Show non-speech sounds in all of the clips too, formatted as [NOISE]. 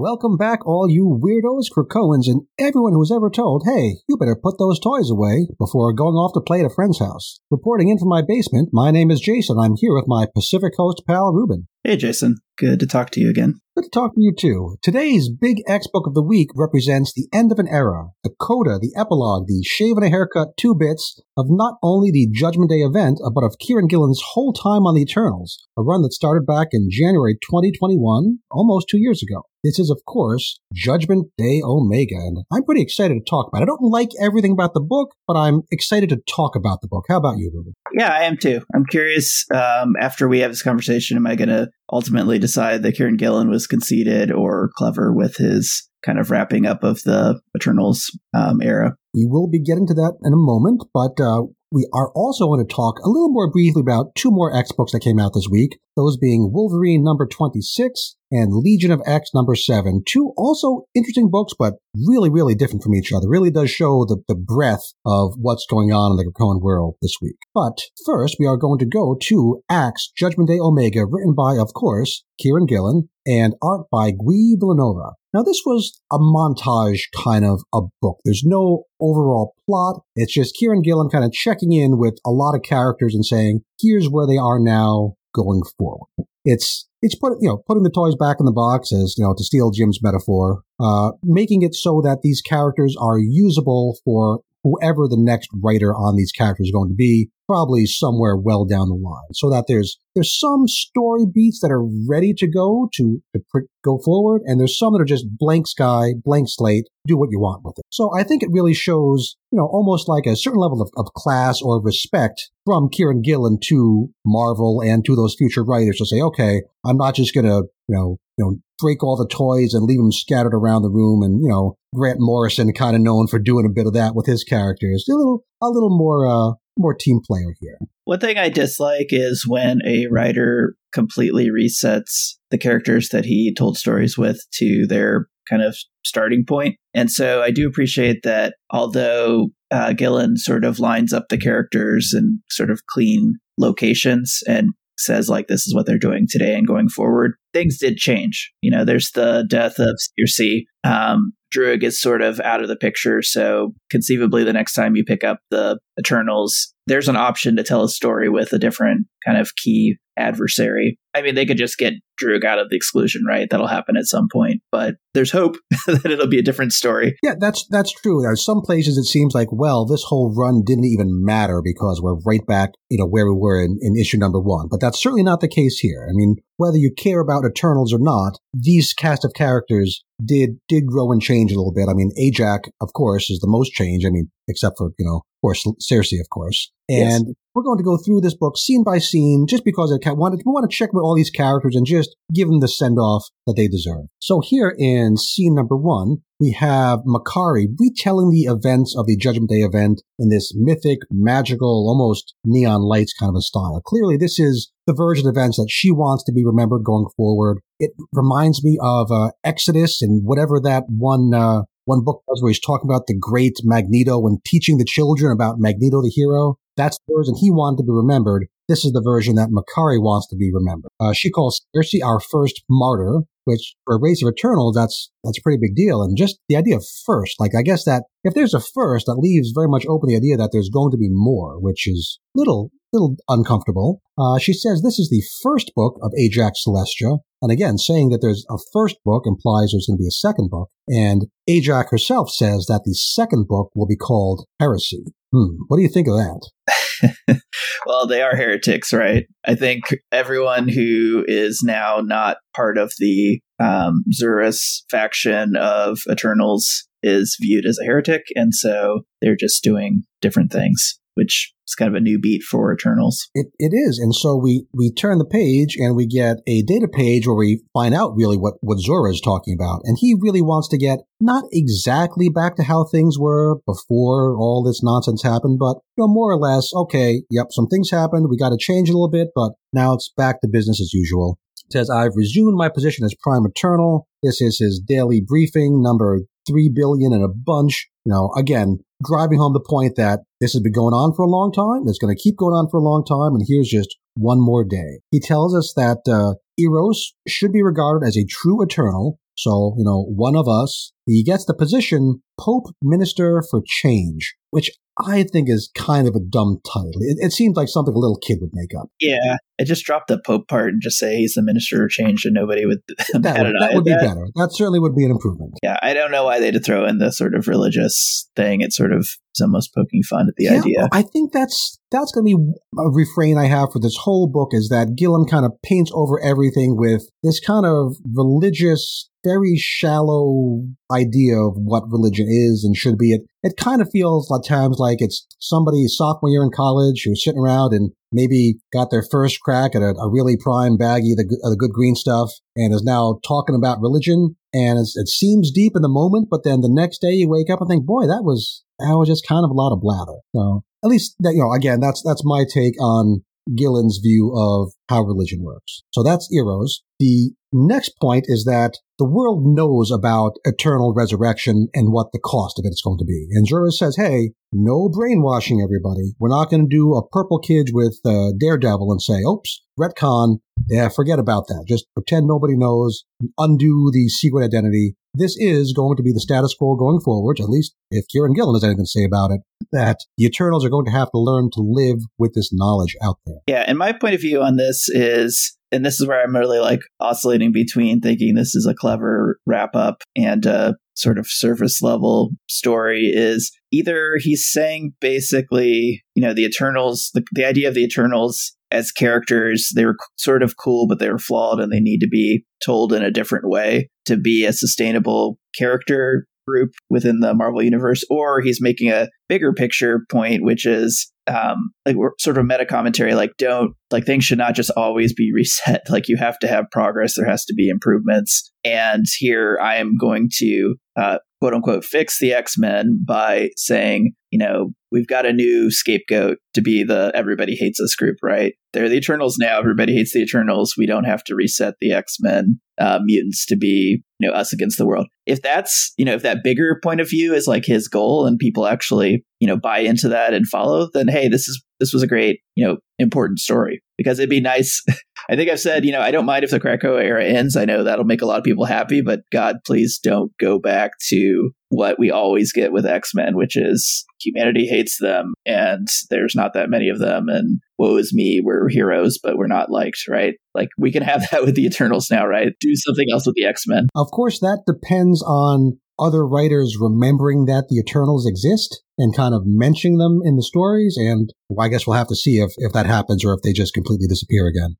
Welcome back, all you weirdos, Krakoans, and everyone who was ever told, hey, you better put those toys away before going off to play at a friend's house. Reporting in from my basement, my name is Jason. I'm here with my Pacific Coast pal, Ruben. Hey, Jason. Good to talk to you again. Good to talk to you too. Today's big X book of the week represents the end of an era, the coda, the epilogue, the shave and a haircut two bits of not only the Judgment Day event, but of Kieron Gillen's whole time on the Eternals, a run that started back in January 2021, almost two years ago. This is, of course, Judgment Day Omega, and I'm pretty excited to talk about it. I don't like everything about the book, but I'm excited to talk about the book. How about you, Ruben? Yeah, I am too. I'm curious. Um, after we have this conversation, am I going to ultimately decide that Kieron Gillen was conceited or clever with his kind of wrapping up of the Eternals um, era? We will be getting to that in a moment, but uh, we are also going to talk a little more briefly about two more X books that came out this week, those being Wolverine number 26 and Legion of X number 7. Two also interesting books, but really, really different from each other. Really does show the, the breadth of what's going on in the Krakoan world this week. But first, we are going to go to X Judgment Day Omega, written by, of course, Kieron Gillen and art by Guy Villanova. Now, this was a montage kind of a book. There's no overall plot. It's just Kieron Gillen kind of checking in with a lot of characters and saying, here's where they are now going forward. It's it's put you know putting the toys back in the box as you know to steal Jim's metaphor, uh, making it so that these characters are usable for whoever the next writer on these characters is going to be, probably somewhere well down the line, so that there's there's some story beats that are ready to go to, to pr- go forward, and there's some that are just blank sky, blank slate, do what you want with it. So I think it really shows, you know, almost like a certain level of, of class or respect from Kieron Gillen to Marvel and to those future writers to say, okay, I'm not just gonna, you know, you know, break all the toys and leave them scattered around the room, and you know, Grant Morrison kind of known for doing a bit of that with his characters, a little, a little more, uh, more team player here. One thing I dislike is when a writer completely resets the characters that he told stories with to their kind of starting point. And so I do appreciate that although uh, Gillen sort of lines up the characters and sort of clean locations and says like this is what they're doing today and going forward things did change you know there's the death of Sersi. Um, Druig is sort of out of the picture so conceivably the next time you pick up the eternals there's an option to tell a story with a different kind of key adversary. I mean, they could just get Druig out of the exclusion, right? That'll happen at some point, but there's hope [LAUGHS] that it'll be a different story. Yeah, that's that's true. There's some places it seems like, well, this whole run didn't even matter because we're right back, you know, where we were in, in issue number one. But that's certainly not the case here. I mean, whether you care about Eternals or not, these cast of characters did did grow and change a little bit. I mean, Ajax, of course, is the most change. I mean, except for you know, of course, Sersi, of course. And yes. we're going to go through this book scene by scene, just because I wanted we want to check with all these characters and just give them the send off that they deserve. So here in scene number one, we have Makkari retelling the events of the Judgment Day event in this mythic, magical, almost neon lights kind of a style. Clearly, this is the version of events that she wants to be remembered going forward. It reminds me of uh, Exodus and whatever that one uh, one book was where he's talking about the great Magneto and teaching the children about Magneto the hero. That's the version he wanted to be remembered. This is the version that Makkari wants to be remembered. Uh, she calls Sersi our first martyr, which for a race of Eternals, that's that's a pretty big deal. And just the idea of first, like I guess that if there's a first, that leaves very much open the idea that there's going to be more, which is little little uncomfortable. Uh, she says this is the first book of Ajax Celestia. And again, saying that there's a first book implies there's going to be a second book. And Ajax herself says that the second book will be called Heresy. Hmm. What do you think of that? [LAUGHS] [LAUGHS] well, they are heretics, right? I think everyone who is now not part of the um, Zuras faction of Eternals is viewed as a heretic. And so they're just doing different things which is kind of a new beat for Eternals. It, it is. And so we, we turn the page and we get a data page where we find out really what, what Zura is talking about. And he really wants to get not exactly back to how things were before all this nonsense happened, but you know, more or less, okay, yep, some things happened. We got to change a little bit, but now it's back to business as usual. Says, I've resumed my position as Prime Eternal. This is his daily briefing, number three billion and a bunch. You know, again, driving home the point that this has been going on for a long time. It's going to keep going on for a long time. And here's just one more day. He tells us that uh, Eros should be regarded as a true eternal So, you know, one of us, he gets the position Pope Minister for Change, which I think is kind of a dumb title. It, it, seems like something a little kid would make up. Yeah, I just drop the Pope part and just say he's the minister of change, and nobody would. [LAUGHS] that would, that would be that. better. That certainly would be an improvement. Yeah, I don't know why they would throw in the sort of religious thing. It's sort of it's almost poking fun at the yeah, idea. I think that's that's going to be a refrain I have for this whole book is that Gillen kind of paints over everything with this kind of religious very shallow idea of what religion is and should be. It it kind of feels a at times like it's somebody sophomore year in college who's sitting around and maybe got their first crack at a, a really prime baggie of the, the good green stuff and is now talking about religion. And it seems deep in the moment, but then the next day you wake up and think, boy, that was that was just kind of a lot of blather. So at least that, you know, again, that's that's my take on Gillen's view of how religion works. So that's Eros. The next point is that the world knows about eternal resurrection and what the cost of it is going to be. And Zuras says, hey, no brainwashing, everybody. We're not going to do a purple kid with uh, Daredevil and say, oops, retcon. Yeah, forget about that. Just pretend nobody knows, undo the secret identity. This is going to be the status quo going forward, at least if Kieron Gillen has anything to say about it, that the Eternals are going to have to learn to live with this knowledge out there. Yeah, and my point of view on this is and this is where I'm really like oscillating between thinking this is a clever wrap up and a sort of surface level story is either he's saying basically, you know, the Eternals, the, the idea of the Eternals as characters, they were sort of cool, but they were flawed and they need to be told in a different way to be a sustainable character group within the Marvel universe, or he's making a bigger picture point, which is um, like sort of meta commentary, like don't like things should not just always be [LAUGHS] reset. Like you have to have progress. There has to be improvements. And here I am going to uh, quote unquote fix the X Men by saying, you know, we've got a new scapegoat to be the everybody hates us group, right? They're the Eternals now. Everybody hates the Eternals. We don't have to reset the X Men uh, mutants to be, you know, us against the world. If that's, you know, if that bigger point of view is like his goal and people actually, you know, buy into that and follow, then hey, this is this was a great, you know, important story because it'd be nice. I think I've said, you know, I don't mind if the Krakoa era ends. I know that'll make a lot of people happy, but God, please don't go back to what we always get with X Men, which is humanity hates them and there's not that many of them. And woe is me, we're heroes, but we're not liked, right? Like we can have [LAUGHS] that with the Eternals now, right? Do something else with the X Men. Of course, that depends on other writers remembering that the Eternals exist and kind of mentioning them in the stories. And well, I guess we'll have to see if, if that happens or if they just completely disappear again.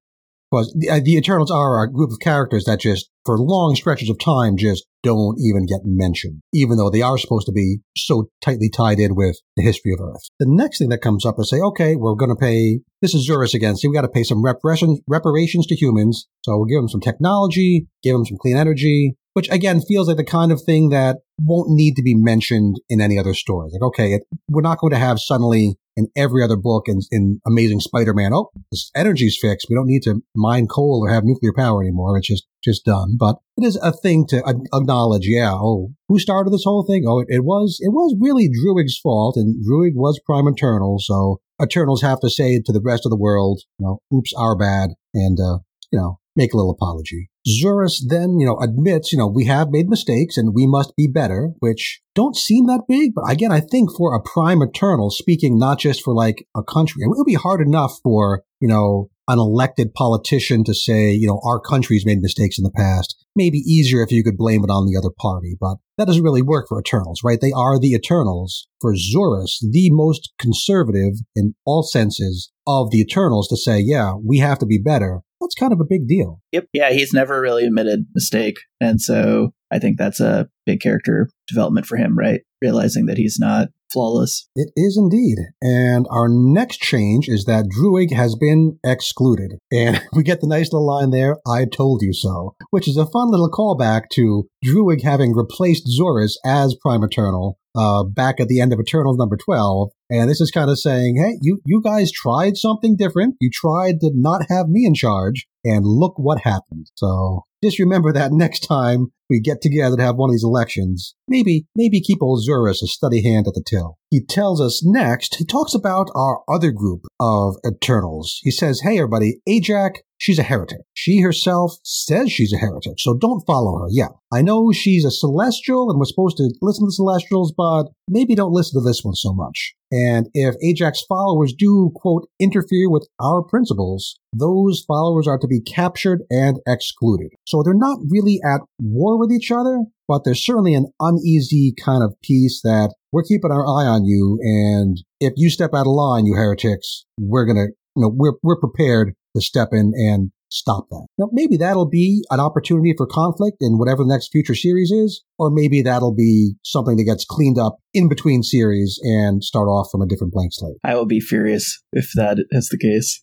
Because the, uh, the Eternals are a group of characters that just, for long stretches of time, just don't even get mentioned, even though they are supposed to be so tightly tied in with the history of Earth. The next thing that comes up is say, okay, we're going to pay, this is Zuras again, see, we got to pay some reparations, reparations to humans. So we'll give them some technology, give them some clean energy, which again feels like the kind of thing that won't need to be mentioned in any other story. Like, okay, it, we're not going to have suddenly in every other book in, in Amazing Spider-Man, oh, this energy's fixed. We don't need to mine coal or have nuclear power anymore. It's just, just done. But it is a thing to acknowledge. Yeah. Oh, who started this whole thing? Oh, it, it was, it was really Druig's fault and Druig was prime eternal. So Eternals have to say to the rest of the world, you know, oops, our bad. And, uh, you know, make a little apology. Zuras then, you know, admits, you know, we have made mistakes and we must be better, which don't seem that big. But again, I think for a prime eternal, speaking not just for like a country, it would be hard enough for, you know, an elected politician to say, you know, our country's made mistakes in the past. Maybe easier if you could blame it on the other party, but that doesn't really work for Eternals, right? They are the Eternals. For Zuras, the most conservative in all senses of the Eternals to say, yeah, we have to be better that's kind of a big deal. Yep. Yeah, he's never really admitted mistake. And so I think that's a big character development for him, right? Realizing that he's not flawless. It is indeed. And our next change is that Druig has been excluded. And [LAUGHS] we get the nice little line there, I told you so, which is a fun little callback to Druig having replaced Zuras as Prime Eternal uh, back at the end of Eternals number 12. And this is kind of saying, hey, you, you guys tried something different. You tried to not have me in charge, and look what happened. So just remember that [LAUGHS] next time we get together to have one of these elections, maybe, maybe keep old Zuras a steady hand at the till. He tells us next, he talks about our other group of Eternals. He says, hey, everybody, Ajak, she's a heretic. She herself says she's a heretic, so don't follow her. Yeah, I know she's a celestial and we're supposed to listen to celestials, but maybe don't listen to this one so much. And if Ajax followers do, quote, interfere with our principles, those followers are to be captured and excluded. So they're not really at war with each other, but there's certainly an uneasy kind of peace that we're keeping our eye on you. And if you step out of line, you heretics, we're going to, you know, we're, we're prepared to step in and stop that. Now, maybe that'll be an opportunity for conflict in whatever the next future series is, or maybe that'll be something that gets cleaned up in between series and start off from a different blank slate. I will be furious if that is the case.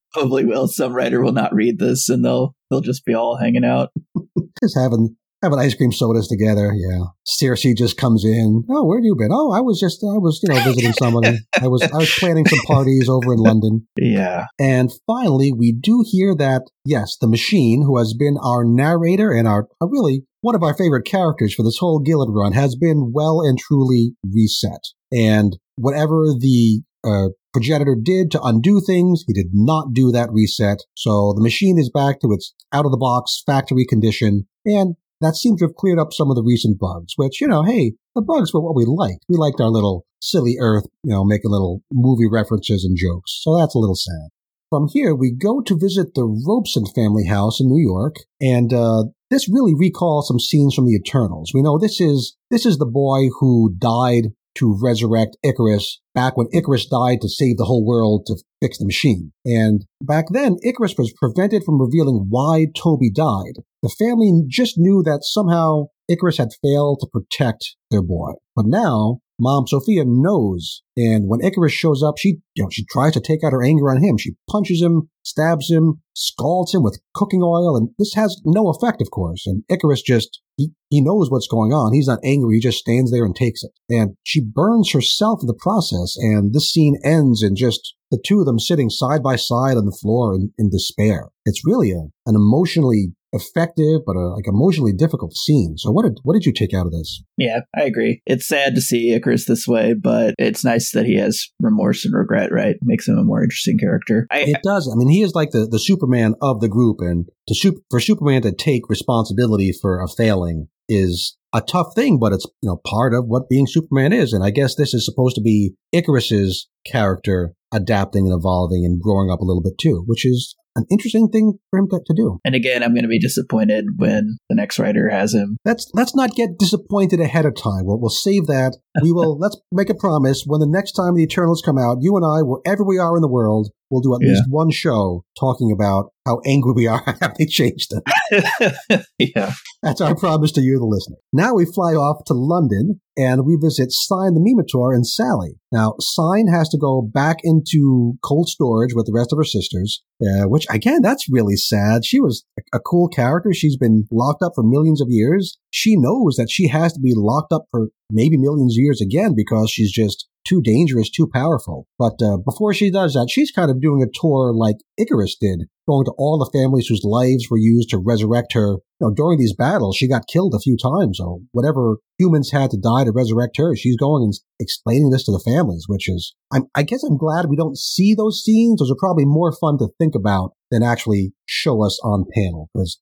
[LAUGHS] Probably will. Some writer will not read this and they'll they'll just be all hanging out. [LAUGHS] just having having ice cream sodas together. Yeah. Sersi just comes in. Oh, where have you been? Oh, I was just, I was, you know, visiting somebody. I was, I was planning some parties over in London. Yeah. And finally, we do hear that, yes, the machine, who has been our narrator and our, uh, really one of our favorite characters for this whole Gillen run, has been well and truly reset. And whatever the uh, progenitor did to undo things, he did not do that reset. So the machine is back to its out of the box factory condition. And that seemed to have cleared up some of the recent bugs, which, you know, hey, the bugs were what we liked. We liked our little silly Earth, you know, making little movie references and jokes. So that's a little sad. From here, we go to visit the Robeson family house in New York, and uh, this really recalls some scenes from the Eternals. We know this is this is the boy who died to resurrect Ikaris back when Ikaris died to save the whole world to fix the machine. And back then, Ikaris was prevented from revealing why Toby died. The family just knew that somehow Ikaris had failed to protect their boy. But now, Mom Sophia knows, and when Ikaris shows up, she you know she tries to take out her anger on him. She punches him, stabs him, scalds him with cooking oil, and this has no effect, of course. And Ikaris just he, he knows what's going on. He's not angry. He just stands there and takes it. And she burns herself in the process. And this scene ends in just the two of them sitting side by side on the floor in, in despair. It's really a, an emotionally effective but a like emotionally difficult scene. So what did what did you take out of this? Yeah, I agree. It's sad to see Ikaris this way, but it's nice that he has remorse and regret. Right, makes him a more interesting character. I, it does. I mean, he is like the the Superman of the group, and to super, for Superman to take responsibility for a failing is a tough thing, but it's you know part of what being Superman is. And I guess this is supposed to be Ikaris's character adapting and evolving and growing up a little bit too, which is an interesting thing for him to, to do. And again, I'm going to be disappointed when the next writer has him. Let's let's not get disappointed ahead of time. We'll, we'll save that. We will. let's make a promise. When the next time the Eternals come out, you and I, wherever we are in the world, we'll do at yeah. least one show talking about how angry we are [LAUGHS] how they changed it. [LAUGHS] yeah. That's our promise to you, the listener. Now we fly off to London and we visit Sign the Mimitor and Sally. Now, Sign has to go back into cold storage with the rest of her sisters, uh, which again, that's really sad. She was a cool character. She's been locked up for millions of years. She knows that she has to be locked up for maybe millions of years again because she's just too dangerous, too powerful. But uh, before she does that, she's kind of doing a tour like Ikaris did, going to all the families whose lives were used to resurrect her. You know, during these battles, she got killed a few times. So whatever humans had to die to resurrect her, she's going and explaining this to the families, which is, I'm, I guess I'm glad we don't see those scenes. Those are probably more fun to think about than actually show us on panel because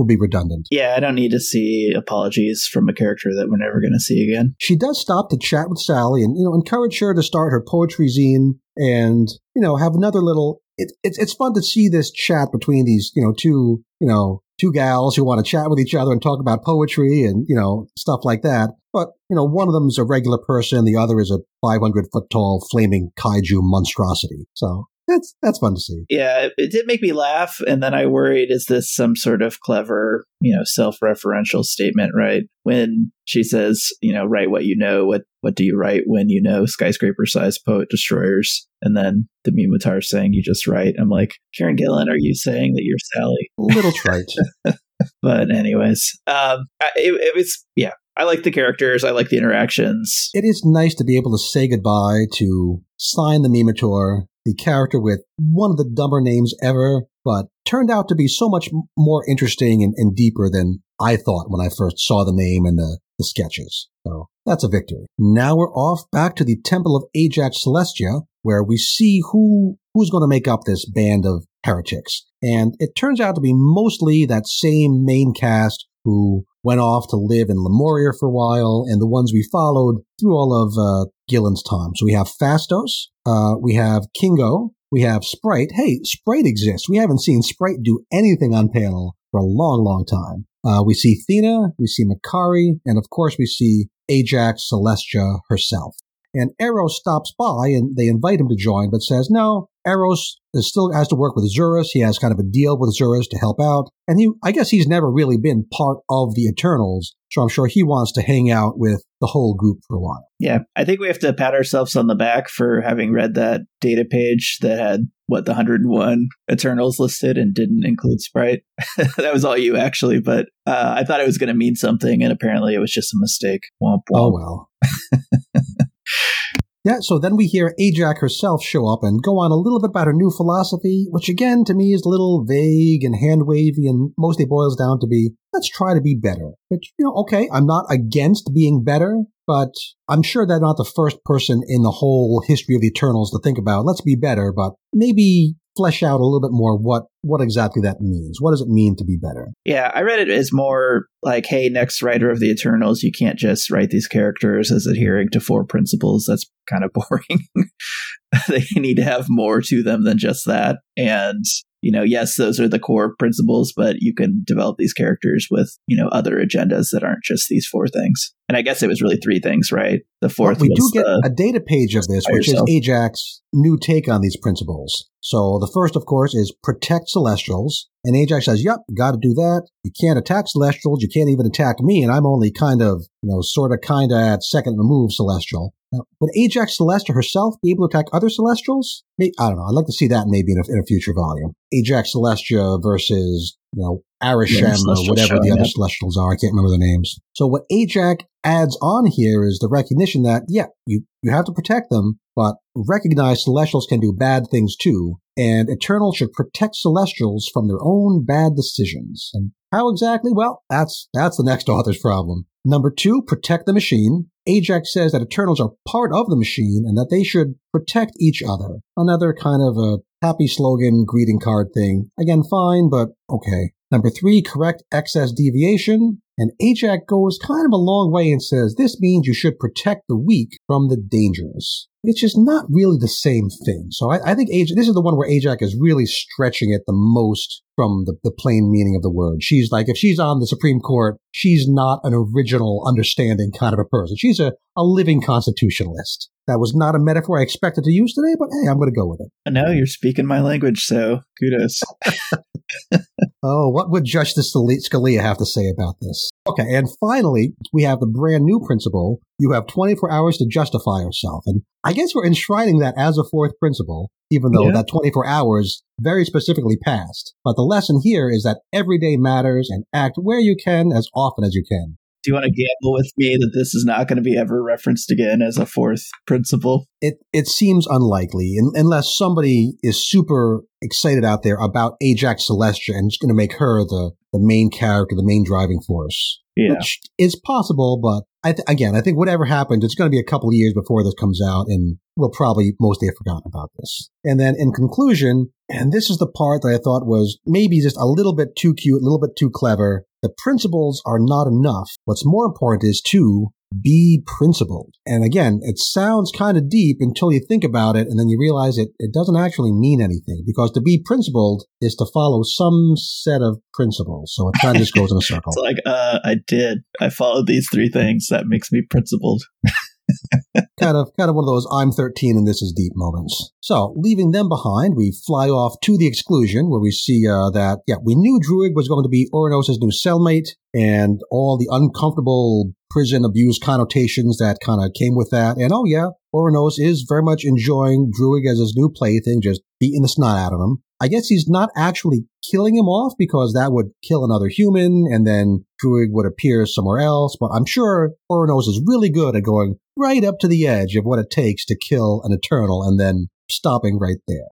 will be redundant. Yeah, I don't need to see apologies from a character that we're never going to see again. She does stop to chat with Sally and, you know, encourage her to start her poetry zine and, you know, have another little, it, it's, it's fun to see this chat between these, you know, two, you know, two gals who want to chat with each other and talk about poetry and, you know, stuff like that. But, you know, one of them is a regular person. The other is a 500 foot tall flaming kaiju monstrosity. So that's that's fun to see. Yeah, it did make me laugh, and then I worried: is this some sort of clever, you know, self-referential statement? Right when she says, you know, write what you know. What what do you write when you know skyscraper-sized poet destroyers? And then the Mimitar saying, "You just write." I'm like, Kieron Gillen, are you saying that you're Sally? A little trite. [LAUGHS] but anyways, um, it, it was yeah. I like the characters. I like the interactions. It is nice to be able to say goodbye to sign the Mimitor the character with one of the dumber names ever, but turned out to be so much more interesting and, and deeper than I thought when I first saw the name and the, the sketches. So that's a victory. Now we're off back to the Temple of Ajax Celestia, where we see who who's going to make up this band of heretics. And it turns out to be mostly that same main cast who went off to live in Lemuria for a while, and the ones we followed through all of uh, Gillen's time. So we have Phastos, uh, we have Kingo, we have Sprite. Hey, Sprite exists. We haven't seen Sprite do anything on panel for a long, long time. Uh, we see Thena, we see Makkari, and of course we see Ajax Celestia herself. And Eros stops by and they invite him to join, but says, no, Eros still has to work with Zuras. He has kind of a deal with Zuras to help out. And he, I guess he's never really been part of the Eternals. So I'm sure he wants to hang out with the whole group for a while. Yeah. I think we have to pat ourselves on the back for having read that data page that had what the 101 Eternals listed and didn't include Sprite. [LAUGHS] that was all you actually, but uh, I thought it was going to mean something. And apparently it was just a mistake. Womp, womp. Oh, well. [LAUGHS] Yeah, so then we hear Ajax herself show up and go on a little bit about her new philosophy, which again to me is a little vague and hand wavy and mostly boils down to be let's try to be better. Which, you know, okay, I'm not against being better, but I'm sure they're not the first person in the whole history of the Eternals to think about let's be better, but maybe flesh out a little bit more what what exactly that means. What does it mean to be better? Yeah, I read it as more like, hey, next writer of the Eternals, you can't just write these characters as adhering to four principles. That's kind of [LAUGHS] boring. [LAUGHS] they need to have more to them than just that. And you know, yes, those are the core principles, but you can develop these characters with, you know, other agendas that aren't just these four things. And I guess it was really three things, right? The fourth well, we do get a data page of this, which yourself. is Ajax's new take on these principles. So the first, of course, is protect celestials. And Ajax says, yep, got to do that. You can't attack celestials. You can't even attack me. And I'm only kind of, you know, sort of kind of at second remove celestial. Now, would Ajax Celestia herself be able to attack other Celestials? Maybe, I don't know. I'd like to see that maybe in a, in a future volume. Ajax Celestia versus, you know, Arishem yeah, or whatever show, the other Celestials are. I can't remember their names. So what Ajax adds on here is the recognition that, yeah, you, you have to protect them, but recognize Celestials can do bad things too, and Eternal should protect Celestials from their own bad decisions. And how exactly? Well, that's, that's the next [LAUGHS] author's problem. Number two, protect the machine. Ajax says that Eternals are part of the machine and that they should protect each other. Another kind of a happy slogan greeting card thing. Again, fine, but okay. Number three, correct excess deviation. And Ajax goes kind of a long way and says this means you should protect the weak from the dangerous. It's just not really the same thing. So I, I think Ajax, this is the one where Ajax is really stretching it the most from the, the plain meaning of the word. She's like, if she's on the Supreme Court, she's not an original understanding kind of a person. She's a, a living constitutionalist. That was not a metaphor I expected to use today, but hey, I'm going to go with it. No, you're speaking my language, so kudos. [LAUGHS] [LAUGHS] oh, what would Justice Scalia have to say about this? Okay, and finally, we have the brand new principle. You have 24 hours to justify yourself. And I guess we're enshrining that as a fourth principle, even though yeah. that 24 hours very specifically passed. But the lesson here is that every day matters and act where you can as often as you can. Do you want to gamble with me that this is not going to be ever referenced again as a fourth principle? It it seems unlikely, unless somebody is super excited out there about Ajax Celestia and just going to make her the the main character, the main driving force. Yeah. Which is possible, but I th- again, I think whatever happens, it's going to be a couple of years before this comes out, and we'll probably mostly have forgotten about this. And then in conclusion, and this is the part that I thought was maybe just a little bit too cute, a little bit too clever. The principles are not enough. What's more important is to be principled. And again, it sounds kind of deep until you think about it and then you realize it, it doesn't actually mean anything because to be principled is to follow some set of principles. So it kind of just goes in a [LAUGHS] circle. It's like, uh, I did. I followed these three things. That makes me principled. [LAUGHS] kind of kind of one of those I'm 13 and this is deep moments. So, leaving them behind, we fly off to the exclusion where we see uh, that yeah, we knew Druig was going to be Uranos' new cellmate and all the uncomfortable prison abuse connotations that kind of came with that. And oh yeah, Uranos is very much enjoying Druig as his new plaything, just beating the snot out of him. I guess he's not actually killing him off because that would kill another human and then Druig would appear somewhere else. But I'm sure Uranos is really good at going right up to the edge of what it takes to kill an Eternal and then stopping right there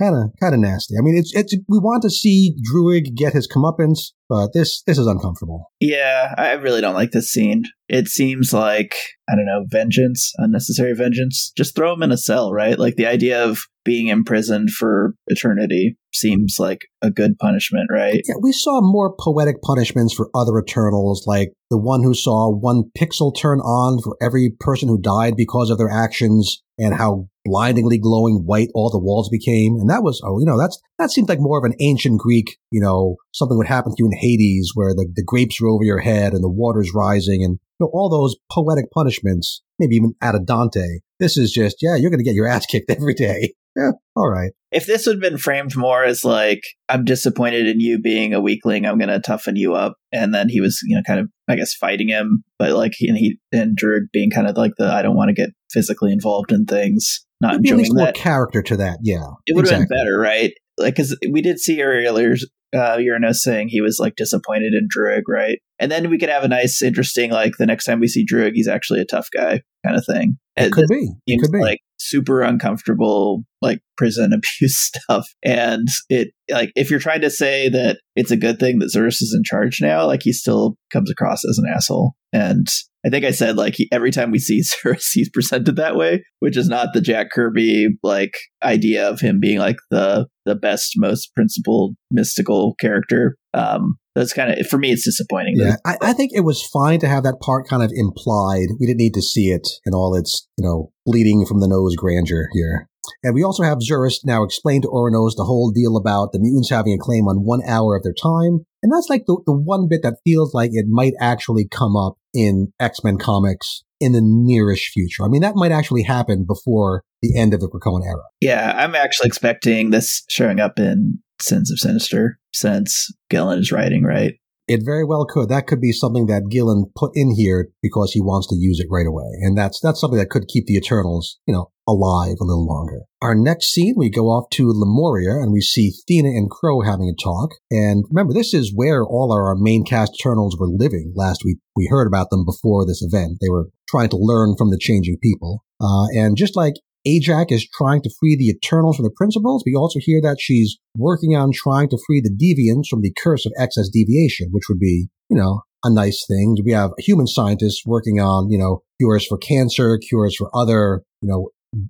kind of kind of nasty. I mean, it's it's we want to see Druig get his comeuppance, but this this is uncomfortable. Yeah, I really don't like this scene. It seems like I don't know vengeance, unnecessary vengeance. Just throw him in a cell, right? Like the idea of being imprisoned for eternity seems like a good punishment, right? Yeah, we saw more poetic punishments for other Eternals, like the one who saw one pixel turn on for every person who died because of their actions, and how blindingly glowing white all the walls became. And that was, oh, you know, that's that seemed like more of an ancient Greek, you know, something would happen to you in Hades, where the, the grapes are over your head and the water's rising, and you know, all those poetic punishments, maybe even out of Dante. This is just, yeah, you're going to get your ass kicked [LAUGHS] every day. Yeah, all right. If this had been framed more as like, I'm disappointed in you being a weakling, I'm going to toughen you up. And then he was, you know, kind of, I guess, fighting him, but like, and he, and Druig being kind of like the, I don't want to get physically involved in things, not There'd enjoying least more character to that. Yeah, It would have exactly. been better, right? Like, because we did see earlier, uh, Uranos saying he was like disappointed in Druig, right? And then we could have a nice, interesting, like the next time we see Druig, he's actually a tough guy kind of thing. It could be. It could be. like super uncomfortable like prison [LAUGHS] abuse stuff and it like if you're trying to say that it's a good thing that Zuras is in charge now like he still comes across as an asshole and I think I said like he, every time we see [LAUGHS] Zuras he's presented that way which is not the Jack Kirby like idea of him being like the the best most principled mystical character um that's kind of for me it's disappointing Yeah, I, I think it was fine to have that part kind of implied. We didn't need to see it in all its, you know, bleeding from the nose grandeur here. And we also have Zuras now explain to Uranos the whole deal about the mutants having a claim on one hour of their time. And that's like the, the one bit that feels like it might actually come up in X-Men comics in the nearish future. I mean, that might actually happen before the end of the Krakoan era. Yeah, I'm actually expecting this showing up in Sins of Sinister since Gillen is writing, right? It very well could. That could be something that Gillen put in here because he wants to use it right away. And that's that's something that could keep the Eternals, you know, alive a little longer. Our next scene, we go off to Lemuria and we see Thena and Kro having a talk. And remember, this is where all our main cast Eternals were living last week. We heard about them before this event. They were trying to learn from the changing people. Uh, and just like Ajak is trying to free the Eternals from the Principles. We also hear that she's working on trying to free the Deviants from the curse of excess deviation, which would be, you know, a nice thing. We have human scientists working on, you know, cures for cancer, cures for other, you know,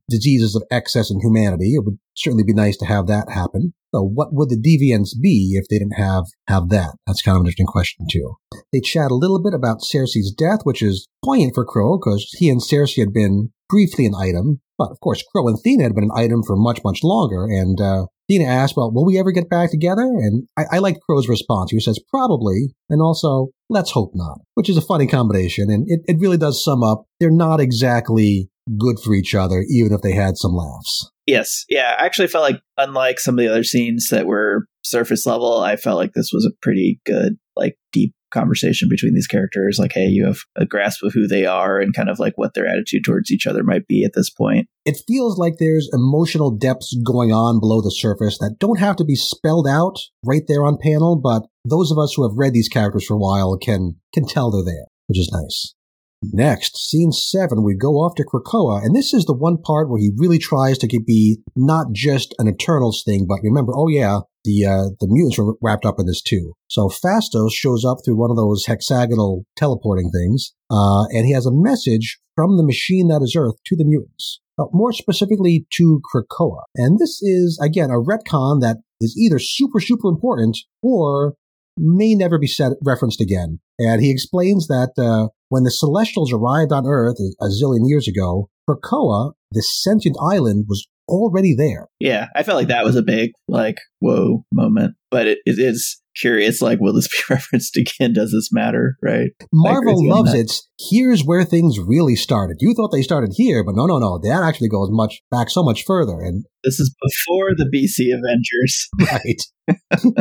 diseases of excess in humanity. It would certainly be nice to have that happen. So what would the deviants be if they didn't have, have that? That's kind of an interesting question too. They chat a little bit about Sersi's death, which is poignant for Kro because he and Sersi had been briefly an item. But of course, Kro and Thena had been an item for much, much longer. And, uh, Thena asked, well, will we ever get back together? And I, I liked Kro's response. He says, probably. And also, let's hope not, which is a funny combination. And it, it really does sum up. They're not exactly good for each other, even if they had some laughs. Yes. Yeah. I actually felt like, unlike some of the other scenes that were surface level, I felt like this was a pretty good, like, deep conversation between these characters. Like, hey, you have a grasp of who they are and kind of like what their attitude towards each other might be at this point. It feels like there's emotional depths going on below the surface that don't have to be spelled out right there on panel, but those of us who have read these characters for a while can can tell they're there, which is nice. Next, scene seven, we go off to Krakoa, and this is the one part where he really tries to be not just an Eternals thing, but remember, oh yeah, the uh, the mutants were wrapped up in this too. So Phastos shows up through one of those hexagonal teleporting things, uh, and he has a message from the machine that is Earth to the mutants, uh, more specifically to Krakoa. And this is again a retcon that is either super super important or may never be said referenced again. And he explains that uh, when the Celestials arrived on Earth a, a zillion years ago, Krakoa, the sentient island, was already there. Yeah. I felt like that was a big, like, whoa moment. But it, it is curious, like, will this be [LAUGHS] referenced again? Does this matter? Right. Marvel with you on loves that. it. Here's where things really started. You thought they started here, but no, no, no. That actually goes much back so much further. And This is before the BC Avengers. [LAUGHS] right. [LAUGHS]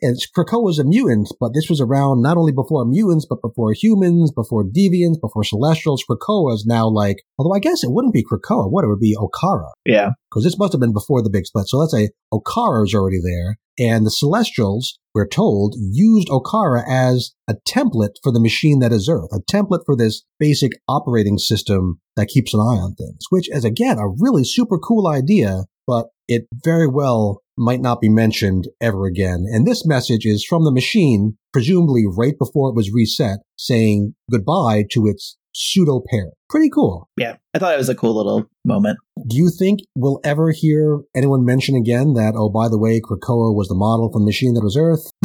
and Krakoa was a mutant, but this was around not only before mutants, but before humans, before deviants, before celestials. Krakoa is now like, although I guess it wouldn't be Krakoa. What it would be Okkara. Yeah. because this must have been before the big split. So let's say Okkara is already there, and the Celestials, we're told, used Okkara as a template for the machine that is Earth, a template for this basic operating system that keeps an eye on things, which is again a really super cool idea, but it very well might not be mentioned ever again. And this message is from the machine, presumably right before it was reset, saying goodbye to its pseudo pair. Pretty cool. Yeah, I thought it was a cool little moment. Do you think we'll ever hear anyone mention again that, oh, by the way, Krakoa was the model for the machine that was Earth? [LAUGHS]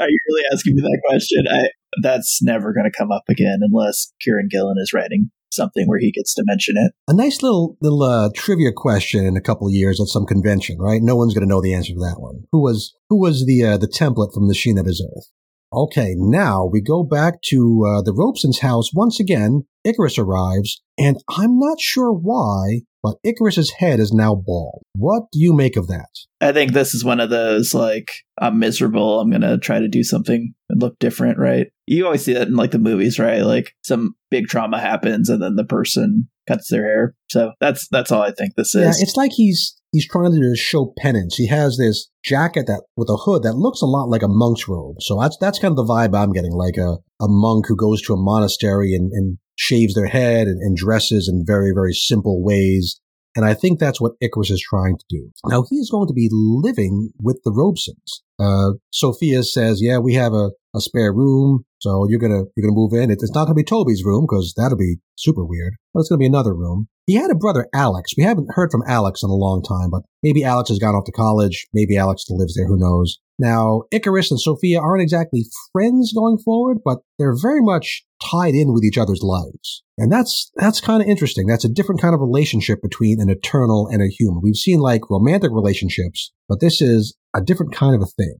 Are you really asking me that question? I that's never going to come up again unless Kieron Gillen is writing something where he gets to mention it. A nice little little uh, trivia question in a couple of years at some convention, right? No one's going to know the answer to that one. Who was who was the uh, the template from the machine that is Earth? Okay, now we go back to uh, the Robeson's house once again. Ikaris arrives, and I'm not sure why, but Ikaris's head is now bald. What do you make of that? I think this is one of those like I'm miserable. I'm gonna try to do something and look different, right? You always see that in like the movies, right? Like some big trauma happens and then the person cuts their hair. So that's that's all I think this is. Yeah, it's like he's he's trying to show penance. He has this jacket that with a hood that looks a lot like a monk's robe. So that's that's kind of the vibe I'm getting, like a, a monk who goes to a monastery and, and shaves their head and, and dresses in very, very simple ways. And I think that's what Ikaris is trying to do. Now he is going to be living with the Robesons. Uh, Sophia says, "Yeah, we have a, a spare room, so you're gonna you're gonna move in. It's not gonna be Toby's room because that'll be super weird, but it's gonna be another room." He had a brother, Alex. We haven't heard from Alex in a long time, but maybe Alex has gone off to college. Maybe Alex still lives there. Who knows? Now, Ikaris and Sophia aren't exactly friends going forward, but they're very much tied in with each other's lives. And that's, that's kind of interesting. That's a different kind of relationship between an eternal and a human. We've seen like romantic relationships, but this is a different kind of a thing.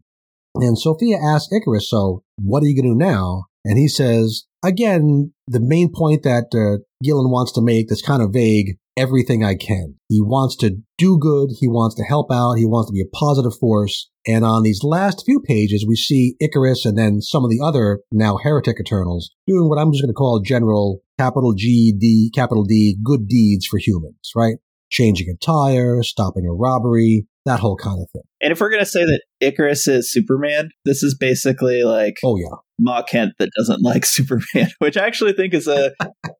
And Sophia asks Ikaris, so what are you going to do now? And he says, again, the main point that uh, Gillen wants to make that's kind of vague everything I can. He wants to do good. He wants to help out. He wants to be a positive force. And on these last few pages, we see Ikaris and then some of the other now heretic Eternals doing what I'm just going to call general capital G D capital D good deeds for humans, right? Changing a tire, stopping a robbery, that whole kind of thing. And if we're gonna say that Ikaris is Superman, this is basically like oh yeah, Ma Kent that doesn't like [LAUGHS] Superman, which I actually think is a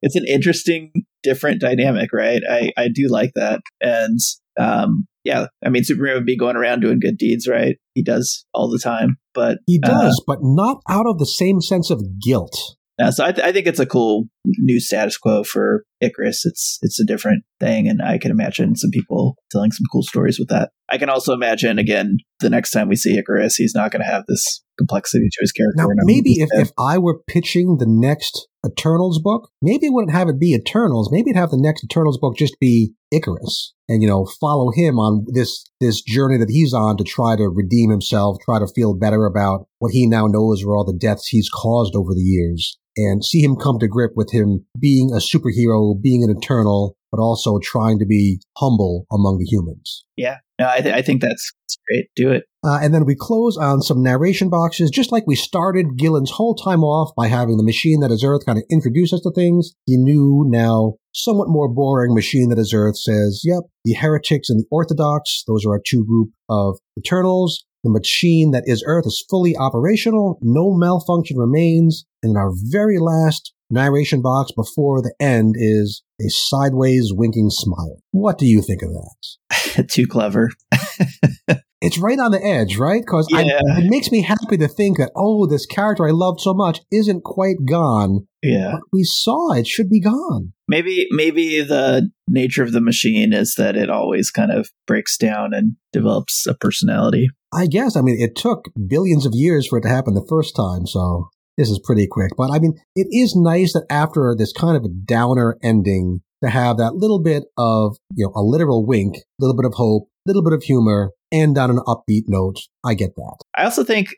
it's an interesting different dynamic, right? I I do like that, and um yeah, I mean Superman would be going around doing good deeds, right? He does all the time, but he does, uh, but not out of the same sense of guilt. Yeah, so I, th- I, think it's a cool new status quo for Ikaris. It's it's a different thing, and I can imagine some people telling some cool stories with that. I can also imagine again the next time we see Ikaris, he's not going to have this complexity to his character. Now, maybe if, if I were pitching the next Eternals book, maybe it wouldn't have it be Eternals. Maybe it'd have the next Eternals book just be Ikaris, and you know follow him on this this journey that he's on to try to redeem himself, try to feel better about what he now knows are all the deaths he's caused over the years and see him come to grip with him being a superhero, being an eternal, but also trying to be humble among the humans. Yeah, no, I, th- I think that's, that's, great. Do it. Uh, and then we close on some narration boxes, just like we started Gillen's whole time off by having the machine that is Earth kind of introduce us to things. The new, now somewhat more boring machine that is Earth says, yep, the heretics and the orthodox, those are our two group of Eternals. The machine that is Earth is fully operational. No malfunction remains. And our very last narration box before the end is a sideways winking smile. What do you think of that? [LAUGHS] Too clever. [LAUGHS] it's right on the edge, right? Because yeah. it makes me happy to think that, oh, this character I loved so much isn't quite gone. Yeah. We saw it should be gone. Maybe maybe the nature of the machine is that it always kind of breaks down and develops a personality. I guess. I mean, it took billions of years for it to happen the first time, so this is pretty quick. But I mean, it is nice that after this kind of a downer ending, to have that little bit of, you know, a literal wink, a little bit of hope, a little bit of humor, and on an upbeat note. I get that. I also think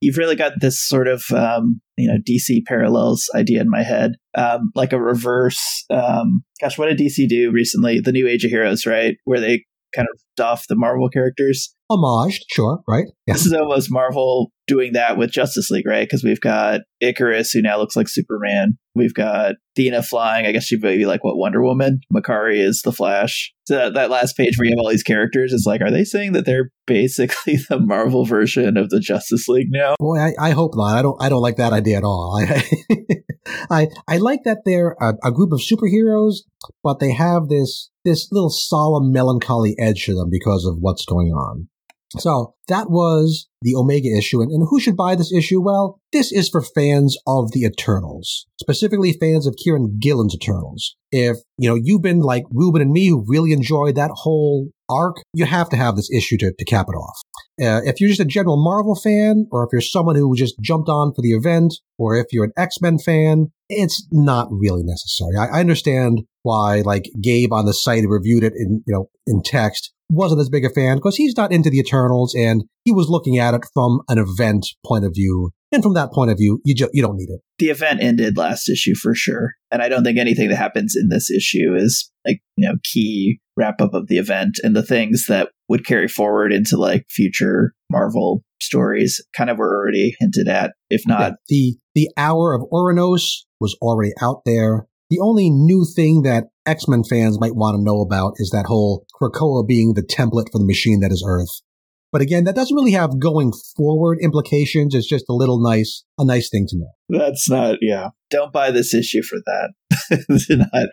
you've really got this sort of, um, you know, DC parallels idea in my head, um, like a reverse. Um, gosh, what did DC do recently? The New Age of Heroes, right? Where they kind of off the Marvel characters. Homaged, sure, right? Yeah. This is almost Marvel doing that with Justice League, right? Because we've got Ikaris, who now looks like Superman. We've got Thena flying. I guess she'd be like what Wonder Woman. Makkari is the Flash. So that, that last page where you have all these characters is like, are they saying that they're [LAUGHS] basically the Marvel version of the Justice League now? Boy, I, I hope not. I don't. I don't like that idea at all. I [LAUGHS] I, I like that they're a, a group of superheroes, but they have this this little solemn, melancholy edge to them because of what's going on. So that was the Omega issue. And, and who should buy this issue? Well, this is for fans of the Eternals, specifically fans of Kieron Gillen's Eternals. If, you know, you've been like Ruben and me who really enjoyed that whole arc, you have to have this issue to, to cap it off. Uh, if you're just a general Marvel fan, or if you're someone who just jumped on for the event, or if you're an X-Men fan, it's not really necessary. I, I understand why, like Gabe on the site reviewed it in, you know, in text, wasn't as big a fan because he's not into the Eternals and he was looking at it from an event point of view. And from that point of view, you just you don't need it. The event ended last issue for sure, and I don't think anything that happens in this issue is like you know key wrap up of the event and the things that would carry forward into like future Marvel stories. Kind of were already hinted at, if not yeah, the the hour of Uranos was already out there. The only new thing that X Men fans might want to know about is that whole Krakoa being the template for the machine that is Earth. But again, that doesn't really have going forward implications. It's just a little nice, a nice thing to know. That's not, yeah. Don't buy this issue for that. [LAUGHS] Do not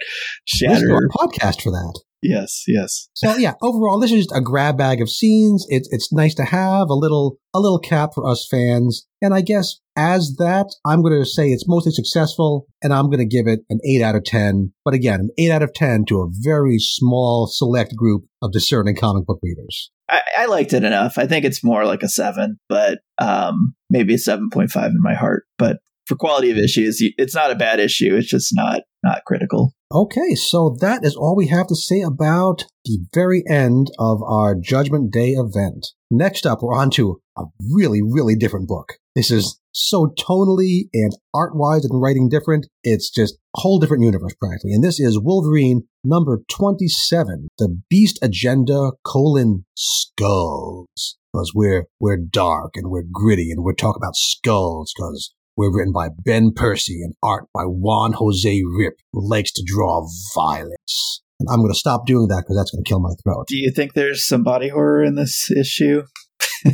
shatter. There's a podcast for that. Yes, yes. So yeah, overall, this is just a grab bag of scenes. It's it's nice to have a little a little cap for us fans. And I guess as that, I'm going to say it's mostly successful, and I'm going to give it an eight out of ten. But again, an eight out of ten to a very small select group of discerning comic book readers. I, I liked it enough. I think it's more like a seven, but um, maybe a seven point five in my heart. But for quality of issues, it's not a bad issue. It's just not not critical. Okay, so that is all we have to say about the very end of our Judgment Day event. Next up, we're on to a really, really different book. This is so tonally and art wise and writing different. It's just a whole different universe practically. And this is Wolverine number 27, The Beast Agenda colon Skulls. Because we're, we're dark and we're gritty and we're talking about skulls because we're written by Ben Percy and art by Juan Jose Ryp, who likes to draw violence. And I'm going to stop doing that because that's going to kill my throat. Do you think there's some body horror in this issue? [LAUGHS]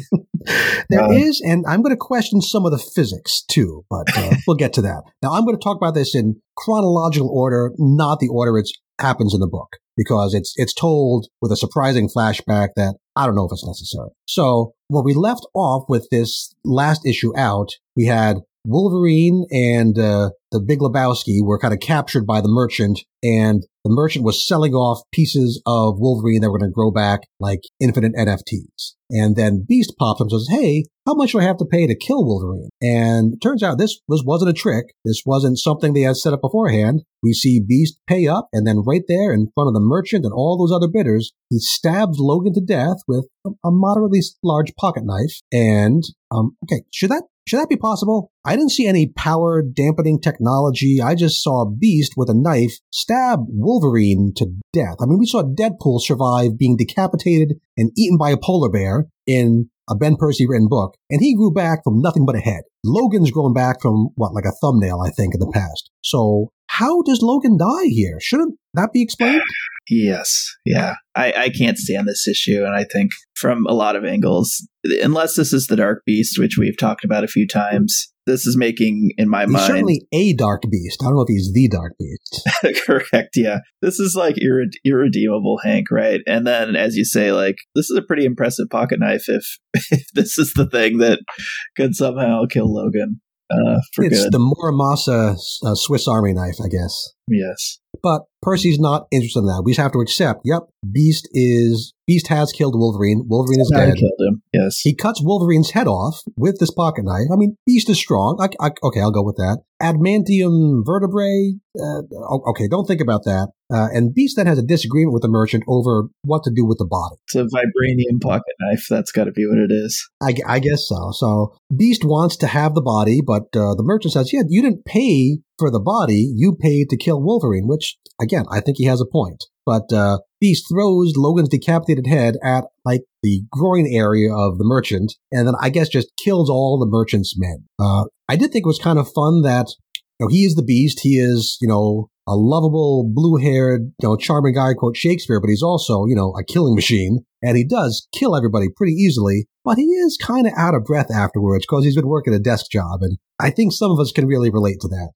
There uh, is, and I'm going to question some of the physics too, but uh, [LAUGHS] we'll get to that. Now, I'm going to talk about this in chronological order, not the order it happens in the book, because it's it's told with a surprising flashback that I don't know if it's necessary. So, when we left off with this last issue out, we had Wolverine and uh, the Big Lebowski were kind of captured by the merchant, and the merchant was selling off pieces of Wolverine that were going to grow back like infinite NFTs. And then Beast pops up and says, Hey, how much do I have to pay to kill Wolverine? And turns out this was, wasn't a trick. This wasn't something they had set up beforehand. We see Beast pay up, and then right there in front of the merchant and all those other bidders, he stabs Logan to death with a moderately large pocket knife. And, um, okay, should that should that be possible? I didn't see any power dampening technology. I just saw a Beast with a knife stab Wolverine to death. I mean, we saw Deadpool survive being decapitated and eaten by a polar bear in a Ben Percy written book, and he grew back from nothing but a head. Logan's grown back from what, like a thumbnail, I think, in the past. So how does Logan die here? Shouldn't that be explained? Yes. Yeah. I, I can't stand this issue. And I think from a lot of angles, unless this is the Dark Beast, which we've talked about a few times, this is making, in my he's mind. certainly a Dark Beast. I don't know if he's the Dark Beast. [LAUGHS] Correct. Yeah. This is like irre- irredeemable, Hank, right? And then, as you say, like, this is a pretty impressive pocket knife if, [LAUGHS] if this is the thing that could somehow kill Logan. Uh, it's good. the Muramasa uh, Swiss Army knife, I guess. Yes. But Percy's not interested in that. We just have to accept, yep, Beast is Beast has killed Wolverine. Wolverine is dead. Killed him. Yes. He cuts Wolverine's head off with this pocket knife. I mean, Beast is strong. I, I, okay, I'll go with that. Adamantium vertebrae. Uh, okay, don't think about that. Uh, and Beast then has a disagreement with the merchant over what to do with the body. It's a vibranium pocket knife. That's got to be what it is. I, I, guess so. So Beast wants to have the body, but uh, the merchant says, "Yeah, you didn't pay for the body. You paid to kill Wolverine." Which, again, I think he has a point. But uh, Beast throws Logan's decapitated head at like the groin area of the merchant, and then I guess just kills all the merchant's men. Uh, I did think it was kind of fun that you know, he is the Beast. He is, you know, a lovable, blue-haired, you know, charming guy, quote Shakespeare, but he's also, you know, a killing machine, and he does kill everybody pretty easily. But he is kind of out of breath afterwards because he's been working a desk job, and I think some of us can really relate to that.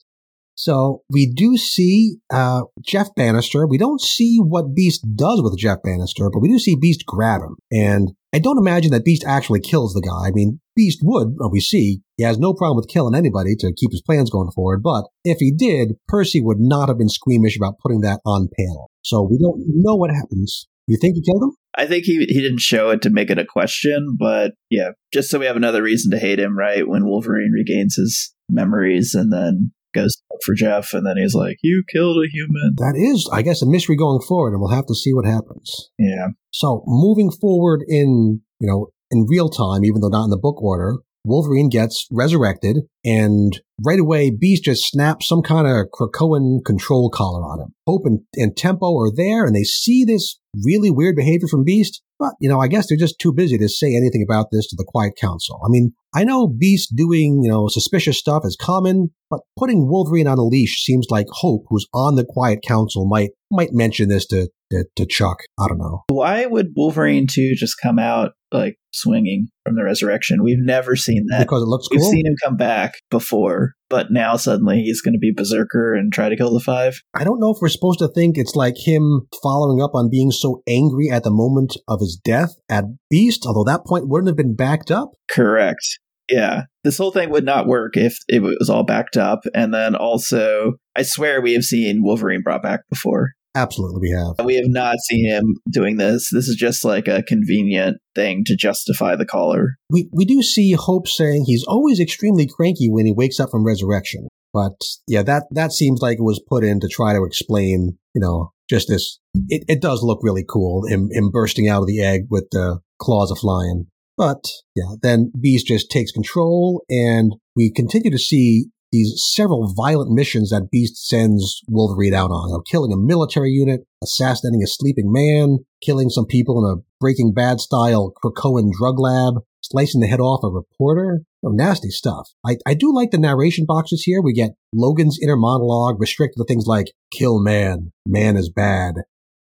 So we do see uh, Jeff Bannister. We don't see what Beast does with Jeff Bannister, but we do see Beast grab him. And I don't imagine that Beast actually kills the guy. I mean, Beast would, we see, he has no problem with killing anybody to keep his plans going forward. But if he did, Percy would not have been squeamish about putting that on panel. So we don't know what happens. You think he killed him? I think he he didn't show it to make it a question, but yeah, just so we have another reason to hate him, right? When Wolverine regains his memories and then goes for Jeff, and then he's like, "You killed a human." That is, I guess, a mystery going forward, and we'll have to see what happens. Yeah. So moving forward in you know in real time, even though not in the book order, Wolverine gets resurrected, and right away, Beast just snaps some kind of Krakoan control collar on him. Hope and, and Tempo are there, and they see this really weird behavior from Beast. But, you know, I guess they're just too busy to say anything about this to the Quiet Council. I mean, I know Beast doing, you know, suspicious stuff is common, but putting Wolverine on a leash seems like Hope, who's on the Quiet Council, might might mention this to, to, to Chuck. I don't know. Why would Wolverine 2 just come out like swinging from the resurrection? We've never seen that. Because it looks cool. We've seen him come back before, but now suddenly he's going to be berserker and try to kill the five. I don't know if we're supposed to think it's like him following up on being so angry at the moment of his death at Beast, although that point wouldn't have been backed up. Correct. Yeah. This whole thing would not work if it was all backed up. And then also, I swear we have seen Wolverine brought back before. Absolutely, we have. We have not seen him doing this. This is just like a convenient thing to justify the caller. We we do see Hope saying he's always extremely cranky when he wakes up from resurrection. But yeah, that that seems like it was put in to try to explain, you know, just this. It, it does look really cool, him, him bursting out of the egg with the claws of flying. But yeah, then Beast just takes control, and we continue to see these several violent missions that Beast sends Wolverine out on. You know, killing a military unit, assassinating a sleeping man, killing some people in a Breaking Bad style Krakoan drug lab, slicing the head off a reporter. Oh, nasty stuff. I, I do like the narration boxes here. We get Logan's inner monologue restricted to things like kill man, man is bad.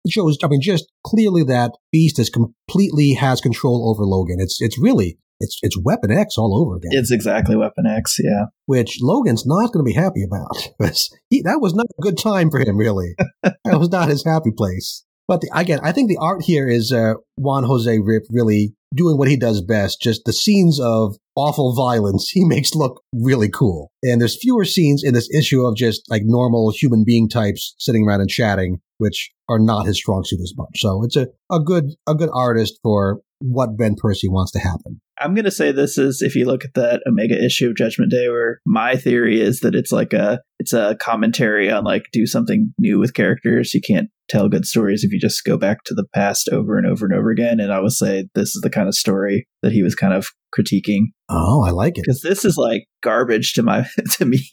It shows, I mean, just clearly that Beast is completely has control over Logan. It's it's really it's it's Weapon X all over again. It's exactly Weapon X, yeah. Which Logan's not going to be happy about [LAUGHS] because that was not a good time for him. Really, [LAUGHS] that was not his happy place. But the, again, I think the art here is uh, Juan Jose Ryp really doing what he does best. Just the scenes of awful violence [LAUGHS] he makes look really cool. And there's fewer scenes in this issue of just like normal human being types sitting around and chatting, which are not his strong suit as much. So it's a, a good a good artist for what Ben Percy wants to happen. I'm going to say this is if you look at that Omega issue of Judgment Day, where my theory is that it's like a it's a commentary on like do something new with characters. You can't tell good stories if you just go back to the past over and over and over again. And I would say this is the kind of story that he was kind of critiquing. Oh, I like it because this is like garbage to my [LAUGHS] to me.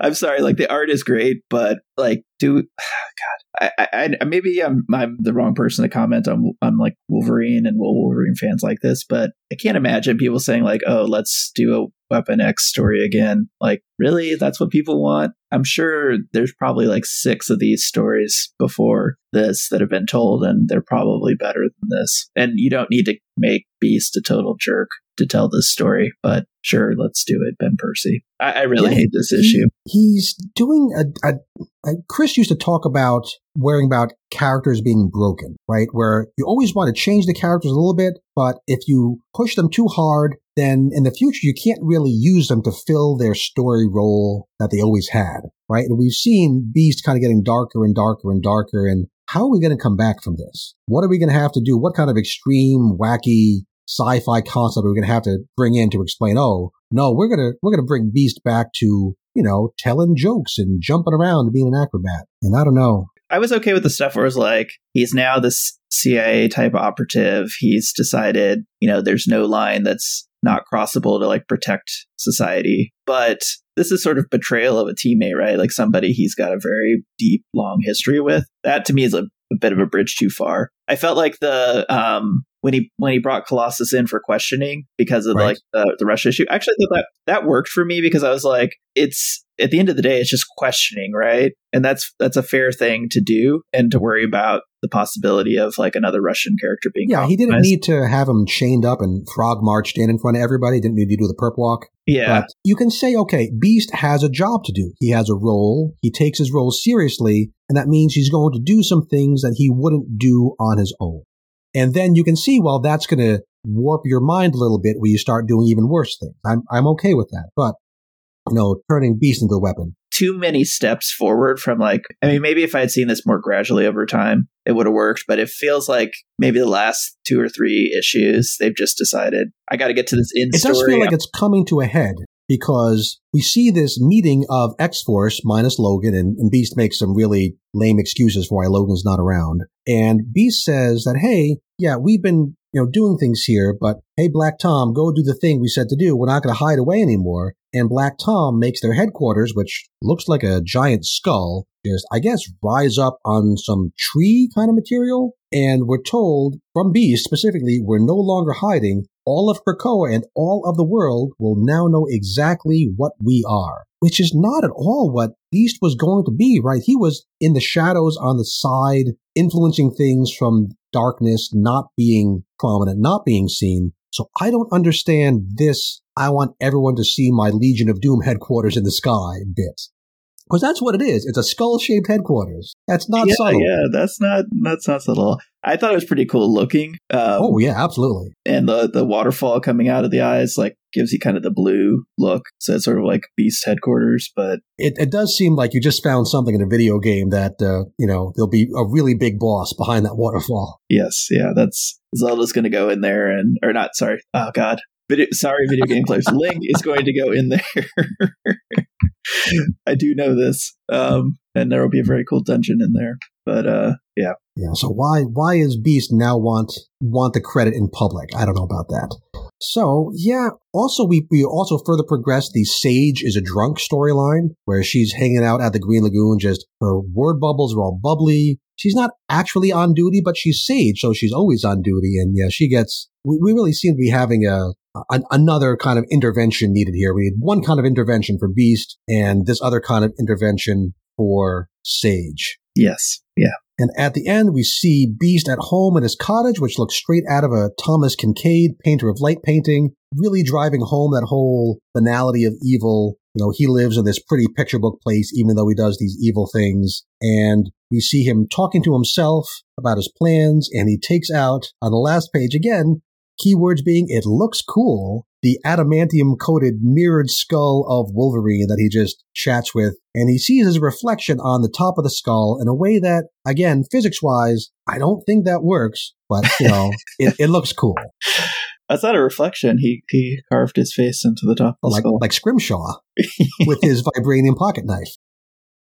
I'm sorry, like the art is great, but like, do [SIGHS] God, I, I, I maybe I'm I'm the wrong person to comment on on like Wolverine and Wolverine fans like this, but I can't imagine people saying like, oh, let's do a Weapon X story again. Like, really? That's what people want? I'm sure there's probably like six of these stories before this that have been told, and they're probably better than this. And you don't need to make Beast a total jerk to tell this story, but sure, let's do it, Ben Percy. I, I really yeah, hate this he, issue. He's doing a, a, a, Chris used to talk about worrying about characters being broken, right? Where you always want to change the characters a little bit, but if you push them too hard, then in the future you can't really use them to fill their story role that they always had, right? And we've seen Beast kind of getting darker and darker and darker. And how are we going to come back from this? What are we going to have to do? What kind of extreme, wacky sci-fi concept are we going to have to bring in to explain? Oh, no, we're going to we're going to bring Beast back to you know telling jokes and jumping around and being an acrobat. And I don't know. I was okay with the stuff where it's like he's now this CIA type operative. He's decided, you know, there's no line that's not crossable to like protect society. But this is sort of betrayal of a teammate, right? Like somebody he's got a very deep, long history with. That to me is a, a bit of a bridge too far. I felt like the um when he when he brought Colossus in for questioning because of right. like the, the Russia issue. Actually, that that worked for me because I was like, it's at the end of the day, it's just questioning, right? And that's that's a fair thing to do and to worry about the possibility of like another Russian character being. Yeah, he didn't need to have him chained up and frog marched in in front of everybody. Didn't need to do the perp walk. Yeah. But you can say, okay, Beast has a job to do. He has a role. He takes his role seriously. And that means he's going to do some things that he wouldn't do on his own. And then you can see, well, that's going to warp your mind a little bit where you start doing even worse things. I'm, I'm okay with that. But, you know, turning Beast into a weapon. Too many steps forward from like, I mean, maybe if I had seen this more gradually over time, it would have worked. But it feels like maybe the last two or three issues, they've just decided, I got to get to this in It does feel like it's coming to a head because we see this meeting of X Force minus Logan, and, and, Beast makes some really lame excuses for why Logan's not around. And Beast says that, hey, yeah, we've been you know doing things here, but hey, Black Tom, go do the thing we said to do. We're not going to hide away anymore. And Black Tom makes their headquarters, which looks like a giant skull, just I guess rise up on some tree kind of material. And we're told from Beast specifically, we're no longer hiding all of Krakoa and all of the world will now know exactly what we are, which is not at all what Beast was going to be, right? He was in the shadows on the side, influencing things from darkness, not being prominent, not being seen. So I don't understand this. I want everyone to see my Legion of Doom headquarters in the sky bit. Because that's what it is. It's a skull shaped headquarters. That's not yeah, subtle. Yeah, that's not that's not subtle. I thought it was pretty cool looking. Um, oh yeah, absolutely. And the the waterfall coming out of the eyes like gives you kind of the blue look. So it's sort of like Beast headquarters, but it, it does seem like you just found something in a video game that uh, you know there'll be a really big boss behind that waterfall. Yes, yeah, that's Zelda's going to go in there and or not. Sorry, oh god, video, sorry, video game players. [LAUGHS] Link is going to go in there. I do know this, um, and there will be a very cool dungeon in there. But uh, yeah, yeah. So why why is Beast now want want the credit in public? I don't know about that. So yeah. Also, we we also further progress the Sage is a drunk storyline where she's hanging out at the Green Lagoon. Just her word bubbles are all bubbly. She's not actually on duty, but she's Sage, so she's always on duty. And yeah, she gets. We, we really seem to be having a an, another kind of intervention needed here. We need one kind of intervention for Beast and this other kind of intervention for Sage. Yes. Yeah. And at the end, we see Beast at home in his cottage, which looks straight out of a Thomas Kinkade, painter of light painting, really driving home that whole banality of evil. You know, he lives in this pretty picture book place, even though he does these evil things. And we see him talking to himself about his plans, and he takes out on the last page again Keywords being it looks cool, the adamantium coated mirrored skull of Wolverine that he just chats with, and he sees his reflection on the top of the skull in a way that, again, physics wise, I don't think that works, but you know, [LAUGHS] it, it looks cool. That's not a reflection. He he carved his face into the top of the like, skull. Like Scrimshaw [LAUGHS] with his vibranium pocket knife.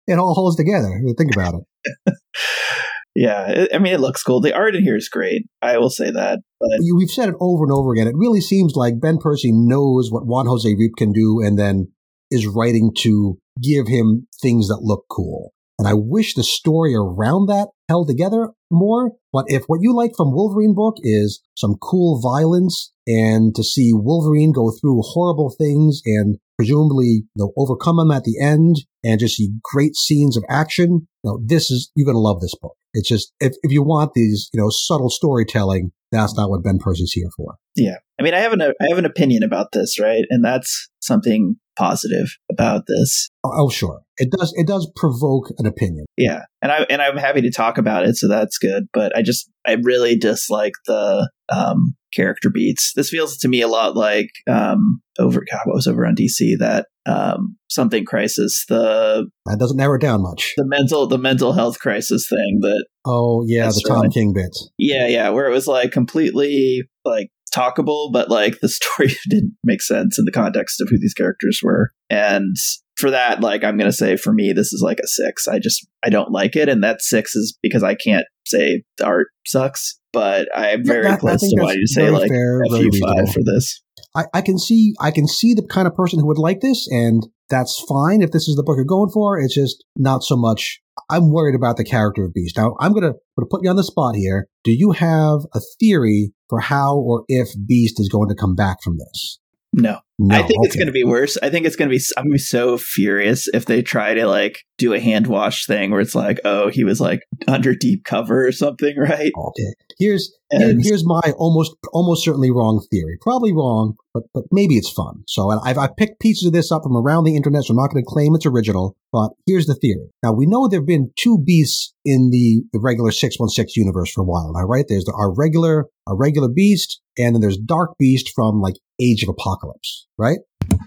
It all holds together. Think about it. [LAUGHS] Yeah, I mean, it looks cool. The art in here is great. I will say that. But we've said it over and over again. It really seems like Ben Percy knows what Juan Jose Ryp can do, and then is writing to give him things that look cool. And I wish the story around that held together more. But if what you like from Wolverine book is some cool violence and to see Wolverine go through horrible things and presumably you know, overcome them at the end and just see great scenes of action, you know, this is, you're going to love this book. It's just, if, if you want these, you know, subtle storytelling, that's not what Ben Percy's here for. Yeah. I mean, I have an, I have an opinion about this, right? And that's something positive about this. Oh, oh, sure. It does, it does provoke an opinion. Yeah. And I, and I'm happy to talk about it. So that's good. But I just, I really dislike the, um, character beats. This feels to me a lot like um, over God, what was over on DC that um, something crisis. The that doesn't narrow it down much. The mental the mental health crisis thing that. Oh yeah, the Tom King bit. Yeah, yeah, where it was like completely like talkable, but like the [LAUGHS] story didn't make sense in the context of who these characters were, and for that, like I'm gonna say for me, this is like a six. I just I don't like it, and that six is because I can't say the art sucks, but I'm very that, close to why you say like fair, a few five for this. I, I can see I can see the kind of person who would like this, and that's fine if this is the book you're going for. It's just not so much. I'm worried about the character of Beast. Now I'm gonna, gonna put you on the spot here. Do you have a theory for how or if Beast is going to come back from this? No. No, I think it's going to be worse. I think it's going to be. I'm going to be so furious if they try to like do a hand wash thing where it's like, oh, he was like under deep cover or something, [LAUGHS] right? Oh, okay. Here's And- here's my almost almost certainly wrong theory. Probably wrong, but but maybe it's fun. So I've I picked pieces of this up from around the internet, so I'm not going to claim it's original. But here's the theory. Now we know there've been two beasts in the, the regular six one six universe for a while now, right? There's the, our regular our regular beast, and then there's Dark Beast from like Age of Apocalypse, right?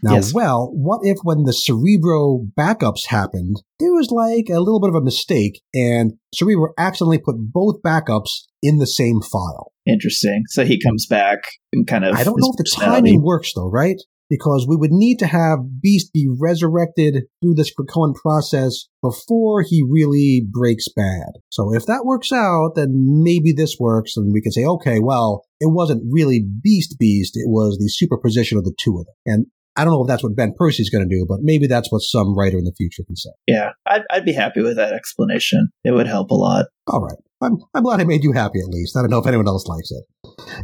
Now, Yes. well, what if when the Cerebro backups happened, there was like a little bit of a mistake and Cerebro accidentally put both backups in the same file? Interesting. So he comes back and kind of. I don't know if the timing works though, right? Because we would need to have Beast be resurrected through this Krakoan process before he really breaks bad. So if that works out, then maybe this works and we can say, okay, well, it wasn't really Beast Beast, it was the superposition of the two of them. And I don't know if that's what Ben Percy's going to do, but maybe that's what some writer in the future can say. Yeah, I'd, I'd be happy with that explanation. It would help a lot. All right. I'm, I'm glad I made you happy at least. I don't know if anyone else likes it.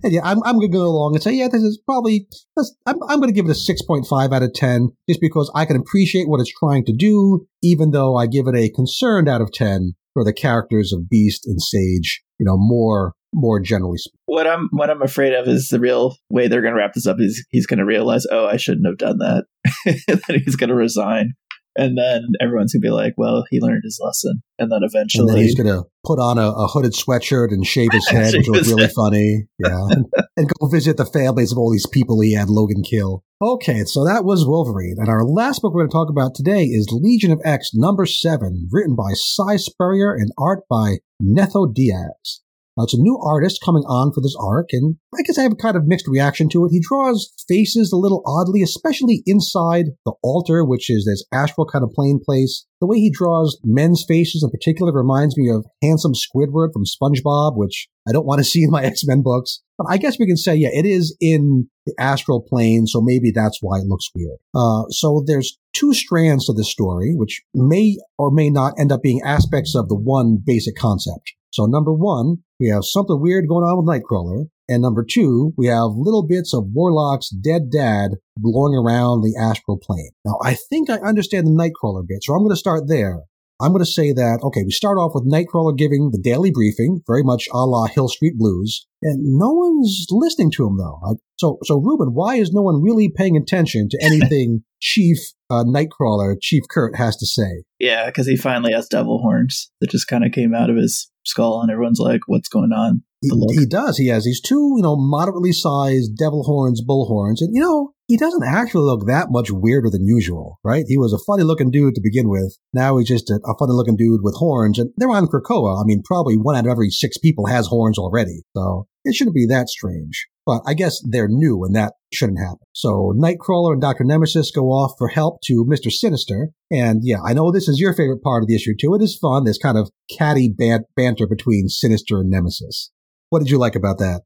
And yeah, I'm, I'm going to go along and say, yeah, this is probably, this, I'm, I'm going to give it a 6.5 out of 10 just because I can appreciate what it's trying to do, even though I give it a concerned out of 10 for the characters of Beast and Sage, you know, more, more generally. What I'm what I'm afraid of is the real way they're going to wrap this up is he's going to realize, oh, I shouldn't have done that, [LAUGHS] then he's going to resign, and then everyone's going to be like, well, he learned his lesson, and then And eventually, then he's going to put on a, a hooded sweatshirt and shave his [LAUGHS] head, Shave which was really head. funny. Yeah. and, [LAUGHS] and go visit the families of all these people he had Logan kill. Okay, so that was Wolverine. And our last book we're going to talk about today is Legion of X number seven, written by Si Spurrier and art by Netho Diaz. Now, it's a new artist coming on for this arc, and I guess I have a kind of mixed reaction to it. He draws faces a little oddly, especially inside the altar, which is this astral kind of plane place. The way he draws men's faces in particular reminds me of handsome Squidward from SpongeBob, which I don't want to [LAUGHS] see in my X-Men books. But I guess we can say, yeah, it is in the astral plane, so maybe that's why it looks weird. Uh, so there's two strands to this story, which may or may not end up being aspects of the one basic concept. So number one, we have something weird going on with Nightcrawler. And number two, we have little bits of Warlock's dead dad blowing around the astral plane. Now, I think I understand the Nightcrawler bit, so I'm going to start there. I'm going to say that, okay, we start off with Nightcrawler giving the daily briefing, very much a la Hill Street Blues, and no one's listening to him though. Like, so, so Ruben, why is no one really paying attention to anything [LAUGHS] Chief uh, Nightcrawler, Chief Kurt, has to say? yeah, because he finally has devil horns that just kind of came out of his skull, and everyone's like, "What's going on?" He, he does. He has these two, you know, moderately sized devil horns, bull horns, and you know, he doesn't actually look that much weirder than usual, right? He was a funny looking dude to begin with. Now he's just a, a funny looking dude with horns, and they're on Krakoa. I mean, probably one out of every six people has horns already, so it shouldn't be that strange. But I guess they're new, and that shouldn't happen. So Nightcrawler and Doctor Nemesis go off for help to Mister Sinister, and yeah, I know this is your favorite part of the issue too. It is fun. This kind of catty ban- banter between Sinister and Nemesis. What did you like about that?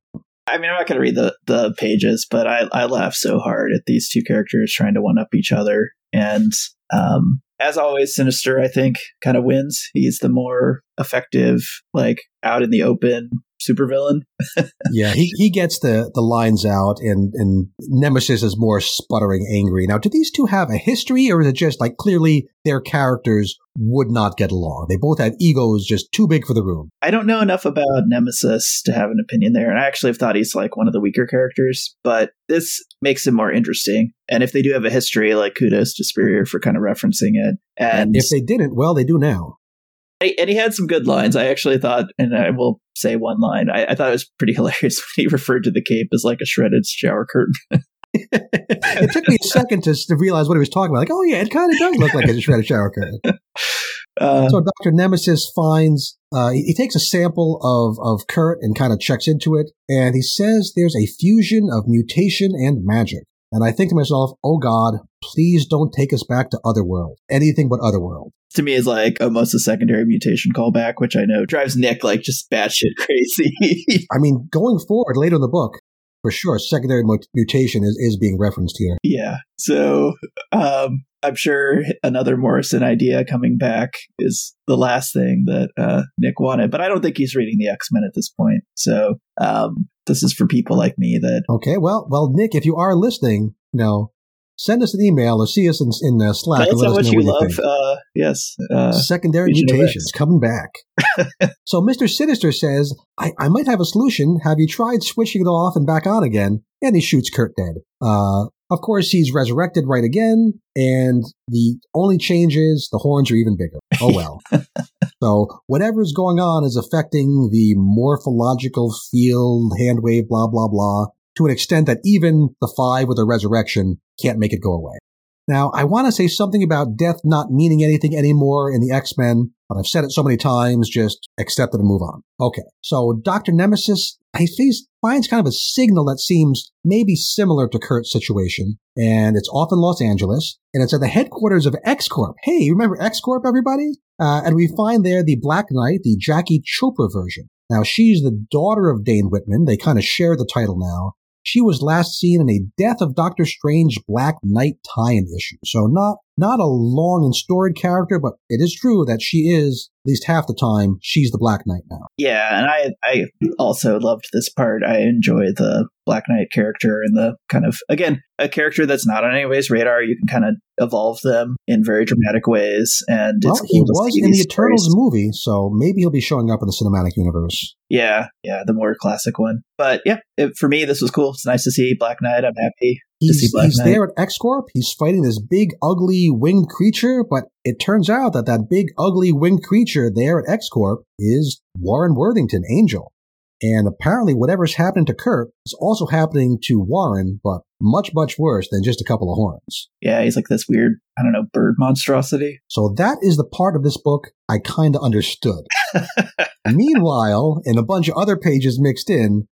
I mean, I'm not going to read the the pages, but I I laugh so hard at these two characters trying to one up each other, and um, as always, Sinister I think kind of wins. He's the more effective, like out in the open supervillain. yeah, he, he gets the, the lines out, and, and Nemesis is more sputtering angry. Now, do these two have a history, or is it just like clearly their characters would not get along? They both have egos just too big for the room. I don't know enough about Nemesis to have an opinion there, and I actually have thought he's like one of the weaker characters, but this makes him more interesting. And if they do have a history, like kudos to Spurrier for kind of referencing it. And If they didn't, well, they do now. And he had some good lines. I actually thought, and I will say one line. I, I thought it was pretty [LAUGHS] hilarious when he referred to the cape as like a shredded shower curtain. [LAUGHS] it took me a second to, to realize what he was talking about. Like, oh yeah, it kind of does look like a shredded shower curtain. Uh, So Dr. Nemesis finds, uh, he, he takes a sample of, of Kurt and kind of checks into it, and he says there's a fusion of mutation and magic. And I think to myself, oh God, please don't take us back to Otherworld. Anything but Otherworld. To me, is like almost a secondary mutation callback, which I know drives Nick like just batshit crazy. [LAUGHS] I mean, going forward later in the book, for sure, secondary mutation is, is being referenced here. yeah. So um, I'm sure another Morrison idea coming back is the last thing that uh, Nick wanted, but I don't think he's reading the X Men at this point. So um, this is for people like me that Okay, well, well, Nick, if you are listening, you know, send us an email or see us in, in uh, Slack. Tell us and let how much know you what love. you think. Uh, yes. Uh, Secondary mutations coming back. [LAUGHS] so Mr. Sinister says, I, I might have a solution. Have you tried switching it off and back on again? And he shoots Kurt dead. Uh, of course, he's resurrected right again, and the only change is the horns are even bigger. Oh well. [LAUGHS] so whatever's going on is affecting the morphological field, hand wave, blah, blah, blah, to an extent that even the five with a resurrection can't make it go away. Now, I want to say something about death not meaning anything anymore in the X-Men, but I've said it so many times, just accept it and move on. Okay. So Dr. Nemesis, I finds kind of a signal that seems maybe similar to Kurt's situation, and it's off in Los Angeles, and it's at the headquarters of X-Corp. Hey, you remember X-Corp, everybody? Uh, and we find there the Black Knight, the Jackie Chopra version. Now, she's the daughter of Dane Whitman. They kind of share the title now. She was last seen in a Death of Doctor Strange Black Knight tie-in issue. So not not a long and storied character, but it is true that she is, at least half the time, she's the Black Knight now. Yeah, and I I also loved this part. I enjoy the Black Knight character and the kind of again a character that's not on anybody's radar. You can kind of evolve them in very dramatic ways, and Well, it's he was in the Eternals stories. movie, so maybe he'll be showing up in the cinematic universe. Yeah, yeah, the more classic one. But yeah, it, for me, this was cool. It's nice to see Black Knight. I'm happy. He's, he's there at X Corp. He's fighting this big, ugly winged creature, but it turns out that that big, ugly winged creature there at X Corp is Warren Worthington, Angel. And apparently, whatever's happening to Kurt is also happening to Warren, but much, much worse than just a couple of horns. Yeah, he's like this weird, I don't know, bird monstrosity. So that is the part of this book I kind of understood. [LAUGHS] Meanwhile, in a bunch of other pages mixed in,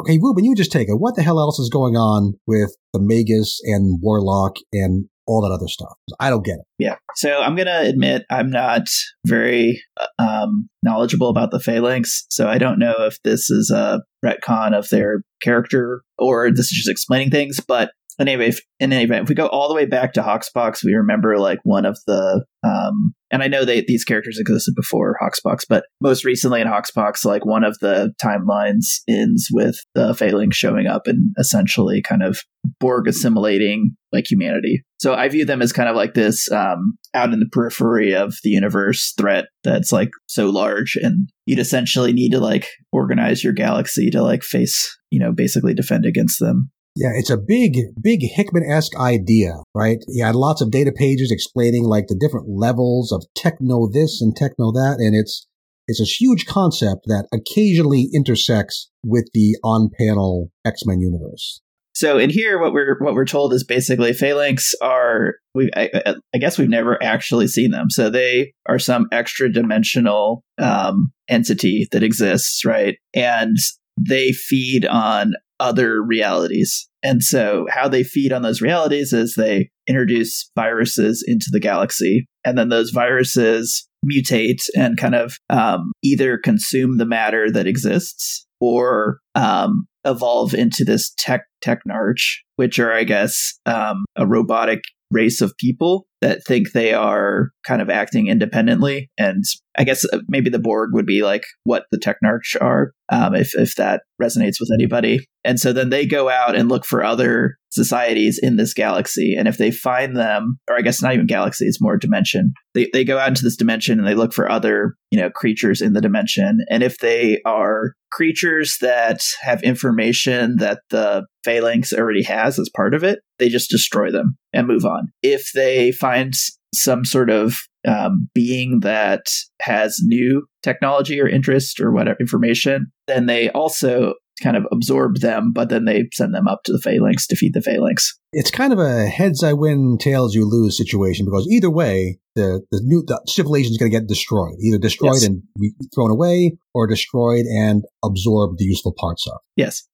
okay, Ruben, you just take it. What the hell else is going on with the Magus and Warlock and all that other stuff? I don't get it. Yeah. So I'm going to admit I'm not very uh, um, knowledgeable about the Phalanx. So I don't know if this is a retcon of their character or this is just explaining things. But anyway, if, in any event, if we go all the way back to Hoxpox, we remember like one of the. Um, and I know they, these characters existed before Hoxpox, but most recently in Hoxpox, like one of the timelines ends with the Phalanx showing up and essentially kind of Borg assimilating like humanity. So I view them as kind of like this um, out in the periphery of the universe threat that's like so large, and you'd essentially need to like organize your galaxy to like face, you know, basically defend against them. Yeah, it's a big, big Hickman esque idea, right? He had lots of data pages explaining like the different levels of techno this and techno that, and it's it's a huge concept that occasionally intersects with the on panel X Men universe. So in here, what we're what we're told is basically phalanx are we I, I- I guess we've never actually seen them. So they are some extra dimensional um, entity that exists, right? And they feed on other realities. And so how they feed on those realities is they introduce viruses into the galaxy, and then those viruses mutate and kind of um, either consume the matter that exists or um, evolve into this tech technarch, which are, I guess, um, a robotic race of people that think they are kind of acting independently. And I guess uh, maybe the Borg would be like what the technarch are, um, if if that resonates with anybody. And so then they go out and look for other societies in this galaxy. And if they find them, or I guess not even galaxy, it's more dimension. They they go out into this dimension and they look for other, you know, creatures in the dimension. And if they are creatures that have information that the phalanx already has as part of it, they just destroy them and move on. If they find s- some sort of um, being that has new technology or interest or whatever information, then they also kind of absorb them, but then they send them up to the phalanx to feed the phalanx. It's kind of a heads I win, tails you lose situation because either way, the the new the civilization is going to get destroyed, either destroyed Yes. and re- thrown away, or destroyed and absorb the useful parts of. Yes,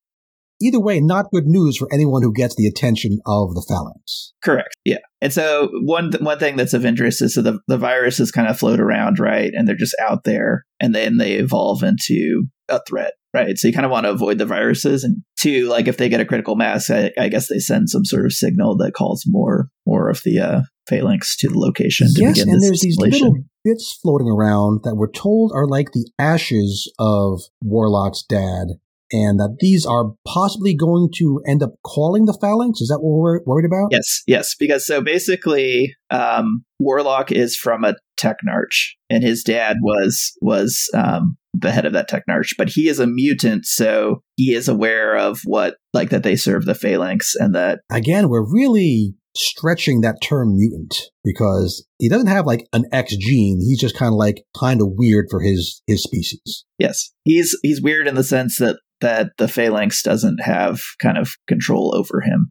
Either way, not good news for anyone who gets the attention of the phalanx. correct. Yeah, and so one th- one thing that's of interest is so the the viruses kind of float around, right, and they're just out there, and then they evolve into a threat. Right, so you kind of want to avoid the viruses, and two, like if they get a critical mass, I, I guess they send some sort of signal that calls more more of the uh, phalanx to the location. To yes, and there's these little bits floating around that we're told are like the ashes of Warlock's dad. And that these are possibly going to end up calling the phalanx. Is that what we're worried about? Yes, yes. Because so basically, um, Warlock is from a Technarch, and his dad was was um, the head of that Technarch, but he is a mutant, so he is aware of what like that they serve the phalanx, and that again we're really stretching that term mutant because he doesn't have like an X gene. He's just kind of like kind of weird for his his species. Yes, he's he's weird in the sense that that the phalanx doesn't have kind of control over him.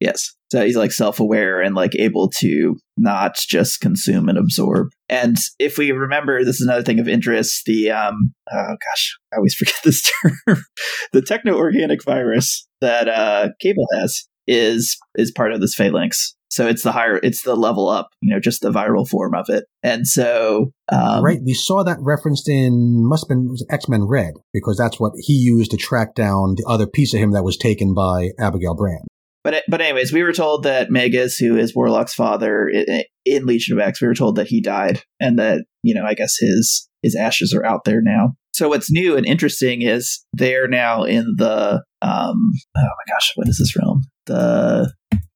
Yes. So he's like self aware and like able to not just consume and absorb. And if we remember, this is another thing of interest the, um, oh gosh, I always [LAUGHS] forget this term. the techno organic virus that uh, Cable has is is part of this phalanx. So it's the higher, it's the level up, you know, just the viral form of it. And so, um, right, we saw that referenced in must have been X Men Red because that's what he used to track down the other piece of him that was taken by Abigail Brand. But but anyways, we were told that Magus, who is Warlock's father in, in Legion of X, we were told that he died and that you know I guess his his ashes are out there now. So what's new and interesting is they're now in the um oh my gosh, what is this realm? The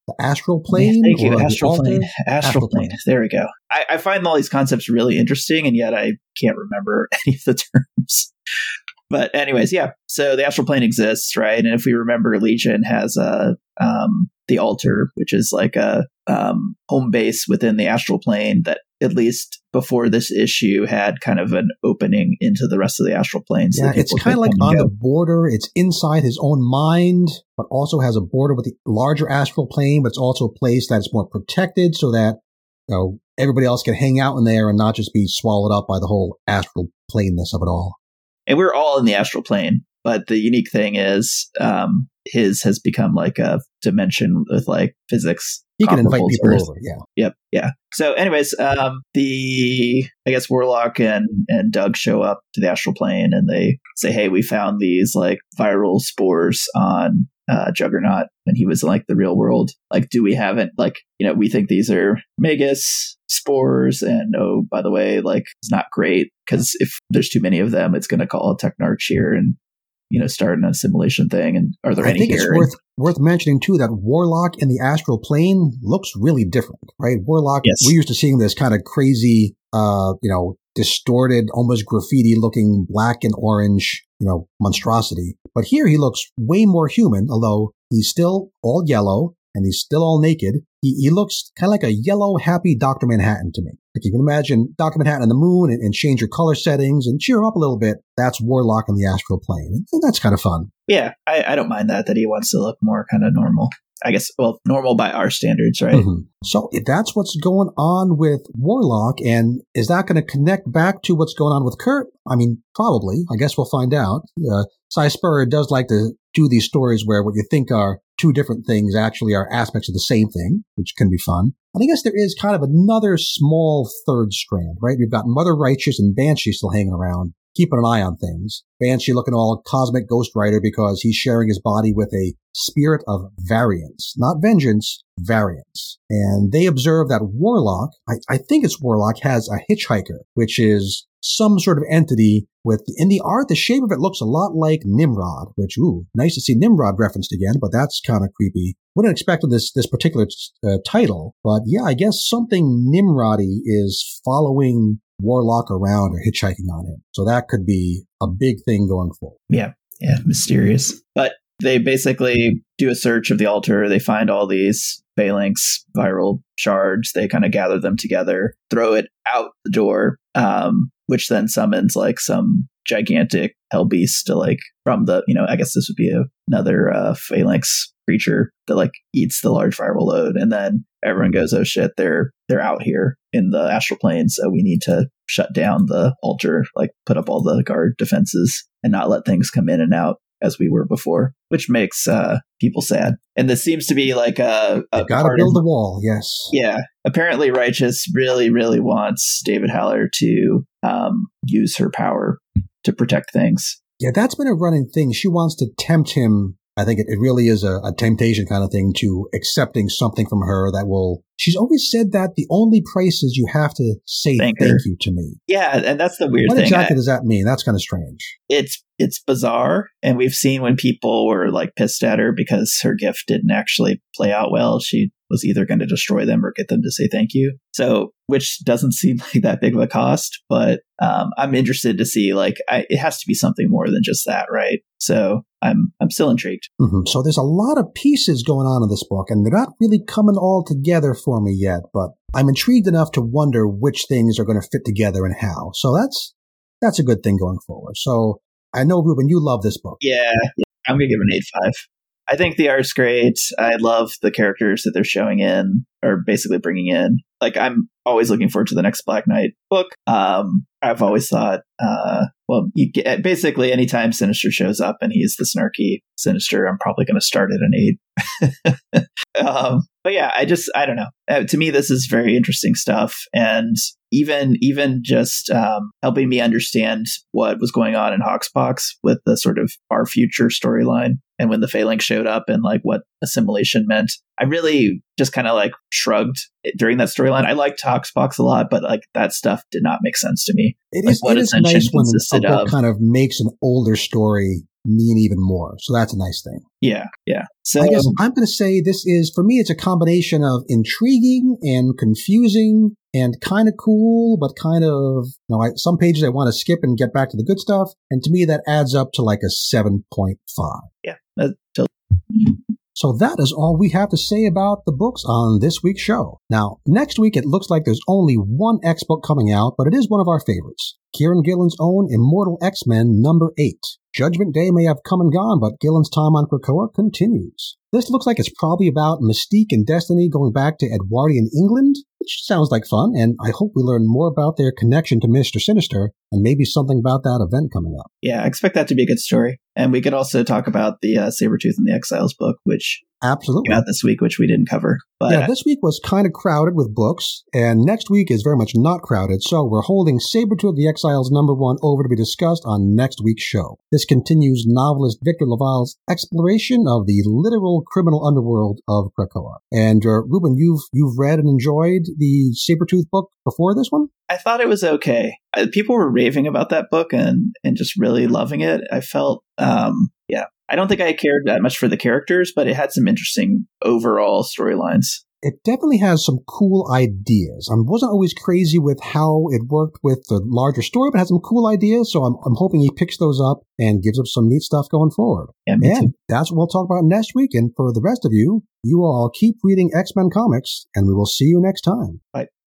the astral plane. Thank you, astral plane. astral, astral plane. plane. There we go. I, I, find all these concepts really interesting, and yet I can't remember [LAUGHS] any of the terms. But anyways, yeah. So the astral plane exists, right? And if we remember, Legion has a um, the altar, which is like a um, home base within the astral plane that at least before this issue had kind of an opening into the rest of the astral plane. So yeah, it's kind of like on the border. It's inside his own mind, but also has a border with the larger astral plane. But it's also a place that's more protected, so that you know everybody else can hang out in there and not just be swallowed up by the whole astral planeness of it all. And we're all in the astral plane, but the unique thing is um, his has become like a dimension with like physics. He can invite people over, yeah. Yep, yeah. So, anyways, um, the I guess Warlock and and Doug show up to the astral plane and they say, "Hey, we found these like viral spores on uh, Juggernaut when he was in like the real world. Like, do we have it? Like, you know, we think these are Magus spores, and oh, by the way, like it's not great because if there's too many of them, it's going to call a Technarch here and you know start an assimilation thing. And are there I any? Think it's worth worth mentioning too that Warlock in the astral plane looks really different, right? Warlock, yes. we're used to seeing this kind of crazy, uh, you know, distorted, almost graffiti looking black and orange, you know, monstrosity. But here he looks way more human, although he's still all yellow and he's still all naked. He, he looks kind of like a yellow, happy Dr. Manhattan to me. Like you can imagine Dr. Manhattan on the moon and, and change your color settings and cheer him up a little bit. That's Warlock in the astral plane. And that's kind of fun. Yeah, I, I don't mind that, that he wants to look more kind of normal. I guess, well, normal by our standards, right? Mm-hmm. So that's what's going on with Warlock. And is that going to connect back to what's going on with Kurt? I mean, probably. I guess we'll find out. Uh, Si Spurrier does like to do these stories where what you think are two different things actually are aspects of the same thing, which can be fun. And I guess there is kind of another small third strand, right? We've got Mother Righteous and Banshee still hanging around keeping an eye on things. Banshee looking all cosmic Ghost Rider because he's sharing his body with a spirit of variance, not vengeance, variance. And they observe that Warlock, I, I think it's Warlock, has a hitchhiker, which is some sort of entity with, in the art, the shape of it looks a lot like Nimrod, which, ooh, nice to see Nimrod referenced again, but that's kind of creepy. Wouldn't expect this, this particular uh, title, but yeah, I guess something Nimrody is following Warlock around or hitchhiking on him. So that could be a big thing going forward. Yeah. Yeah. Mysterious. But they basically do a search of the altar. They find all these phalanx viral shards. They kind of gather them together, throw it out the door, um, which then summons like some gigantic hell beast to like from the you know I guess this would be a, another uh, phalanx creature that like eats the large viral load, and then everyone goes, "Oh shit, they're they're out here in the astral plane, so we need to shut down the altar, like put up all the guard defenses, and not let things come in and out." As we were before, which makes uh, people sad, and this seems to be like a, a gotta build of, a wall. Yes, yeah. Apparently, righteous really, really wants David Haller to um, use her power to protect things. Yeah, that's been a running thing. She wants to tempt him I think it, it really is a, a, temptation kind of thing to accepting something from her that will. She's always said that the only price is you have to say thank, thank you to me. Yeah, and that's the weird what thing. What exactly I, does that mean? That's kind of strange. It's it's bizarre, and we've seen when people were like pissed at her because her gift didn't actually play out well. She was either going to destroy them or get them to say thank you. So, which doesn't [LAUGHS] seem like that big of a cost, but um, I'm interested to see like I, it has to be something more than just that, right? So I'm I'm still intrigued. Mm-hmm. So there's a lot of pieces going on in this book, and they're not really coming all together for me yet. But I'm intrigued enough to wonder which things are going to fit together and how. So that's that's a good thing going forward. So I know Ruben, you love this book. Yeah, yeah. I'm gonna give it an eight five. I think the art's great. I love the characters that they're showing in or basically bringing in. Like I'm always looking forward to the next Black Knight book. Um, I've always thought, uh, well, you get basically anytime Sinister shows up and he's the snarky Sinister, I'm probably going to start at an eight. [LAUGHS] um, but yeah, I just I don't know. Uh, to me, this is very interesting stuff, and even even just um, helping me understand what was going on in Hoxpox with the sort of far future storyline, and when the Phalanx showed up, and like what assimilation meant. I really just kind of like shrugged during that storyline. I liked Hoxpox a lot, but like that stuff did not make sense to me. It is, like, it is nice when a book of. kind of makes an older story mean even more. So that's a nice thing. Yeah, yeah. So I guess I'm going to say this is for me. It's a combination of intriguing and confusing and kind of cool, but kind of you know, I, some pages I want to skip and get back to the good stuff. And to me, that adds up to like a seven point five. Yeah. Totally. So that is all we have to say about the books on this week's show. Now, next week it looks like there's only one X book coming out, but it is one of our favorites. Kieron Gillen's own Immortal X-Men number 8. Judgment Day may have come and gone, but Gillen's time on Krakoa continues. This looks like it's probably about Mystique and Destiny going back to Edwardian England, which sounds like fun, and I hope we learn more about their connection to Mr. Sinister and maybe something about that event coming up. Yeah, I expect that to be a good story. And we could also talk about the uh, Sabretooth and the Exiles book, which Absolutely. Came out this week, which we didn't cover. But yeah, this week was kind of crowded with books, and next week is very much not crowded. So we're holding Sabretooth the Exiles number one over to be discussed on next week's show. This continues novelist Victor LaValle's exploration of the literal criminal underworld of Krakoa. And uh, Ruben, you've you've read and enjoyed the Sabretooth book before this one? I thought it was okay. People were raving about that book and and just really loving it. I felt um yeah, I don't think I cared that much for the characters, but it had some interesting overall storylines. It definitely has some cool ideas. I wasn't always crazy with how it worked with the larger story, but had some cool ideas. So I'm, I'm hoping he picks those up and gives up some neat stuff going forward. Yeah, and that's what we'll talk about next week. And for the rest of you, you all keep reading X Men comics, and we will see you next time. Bye.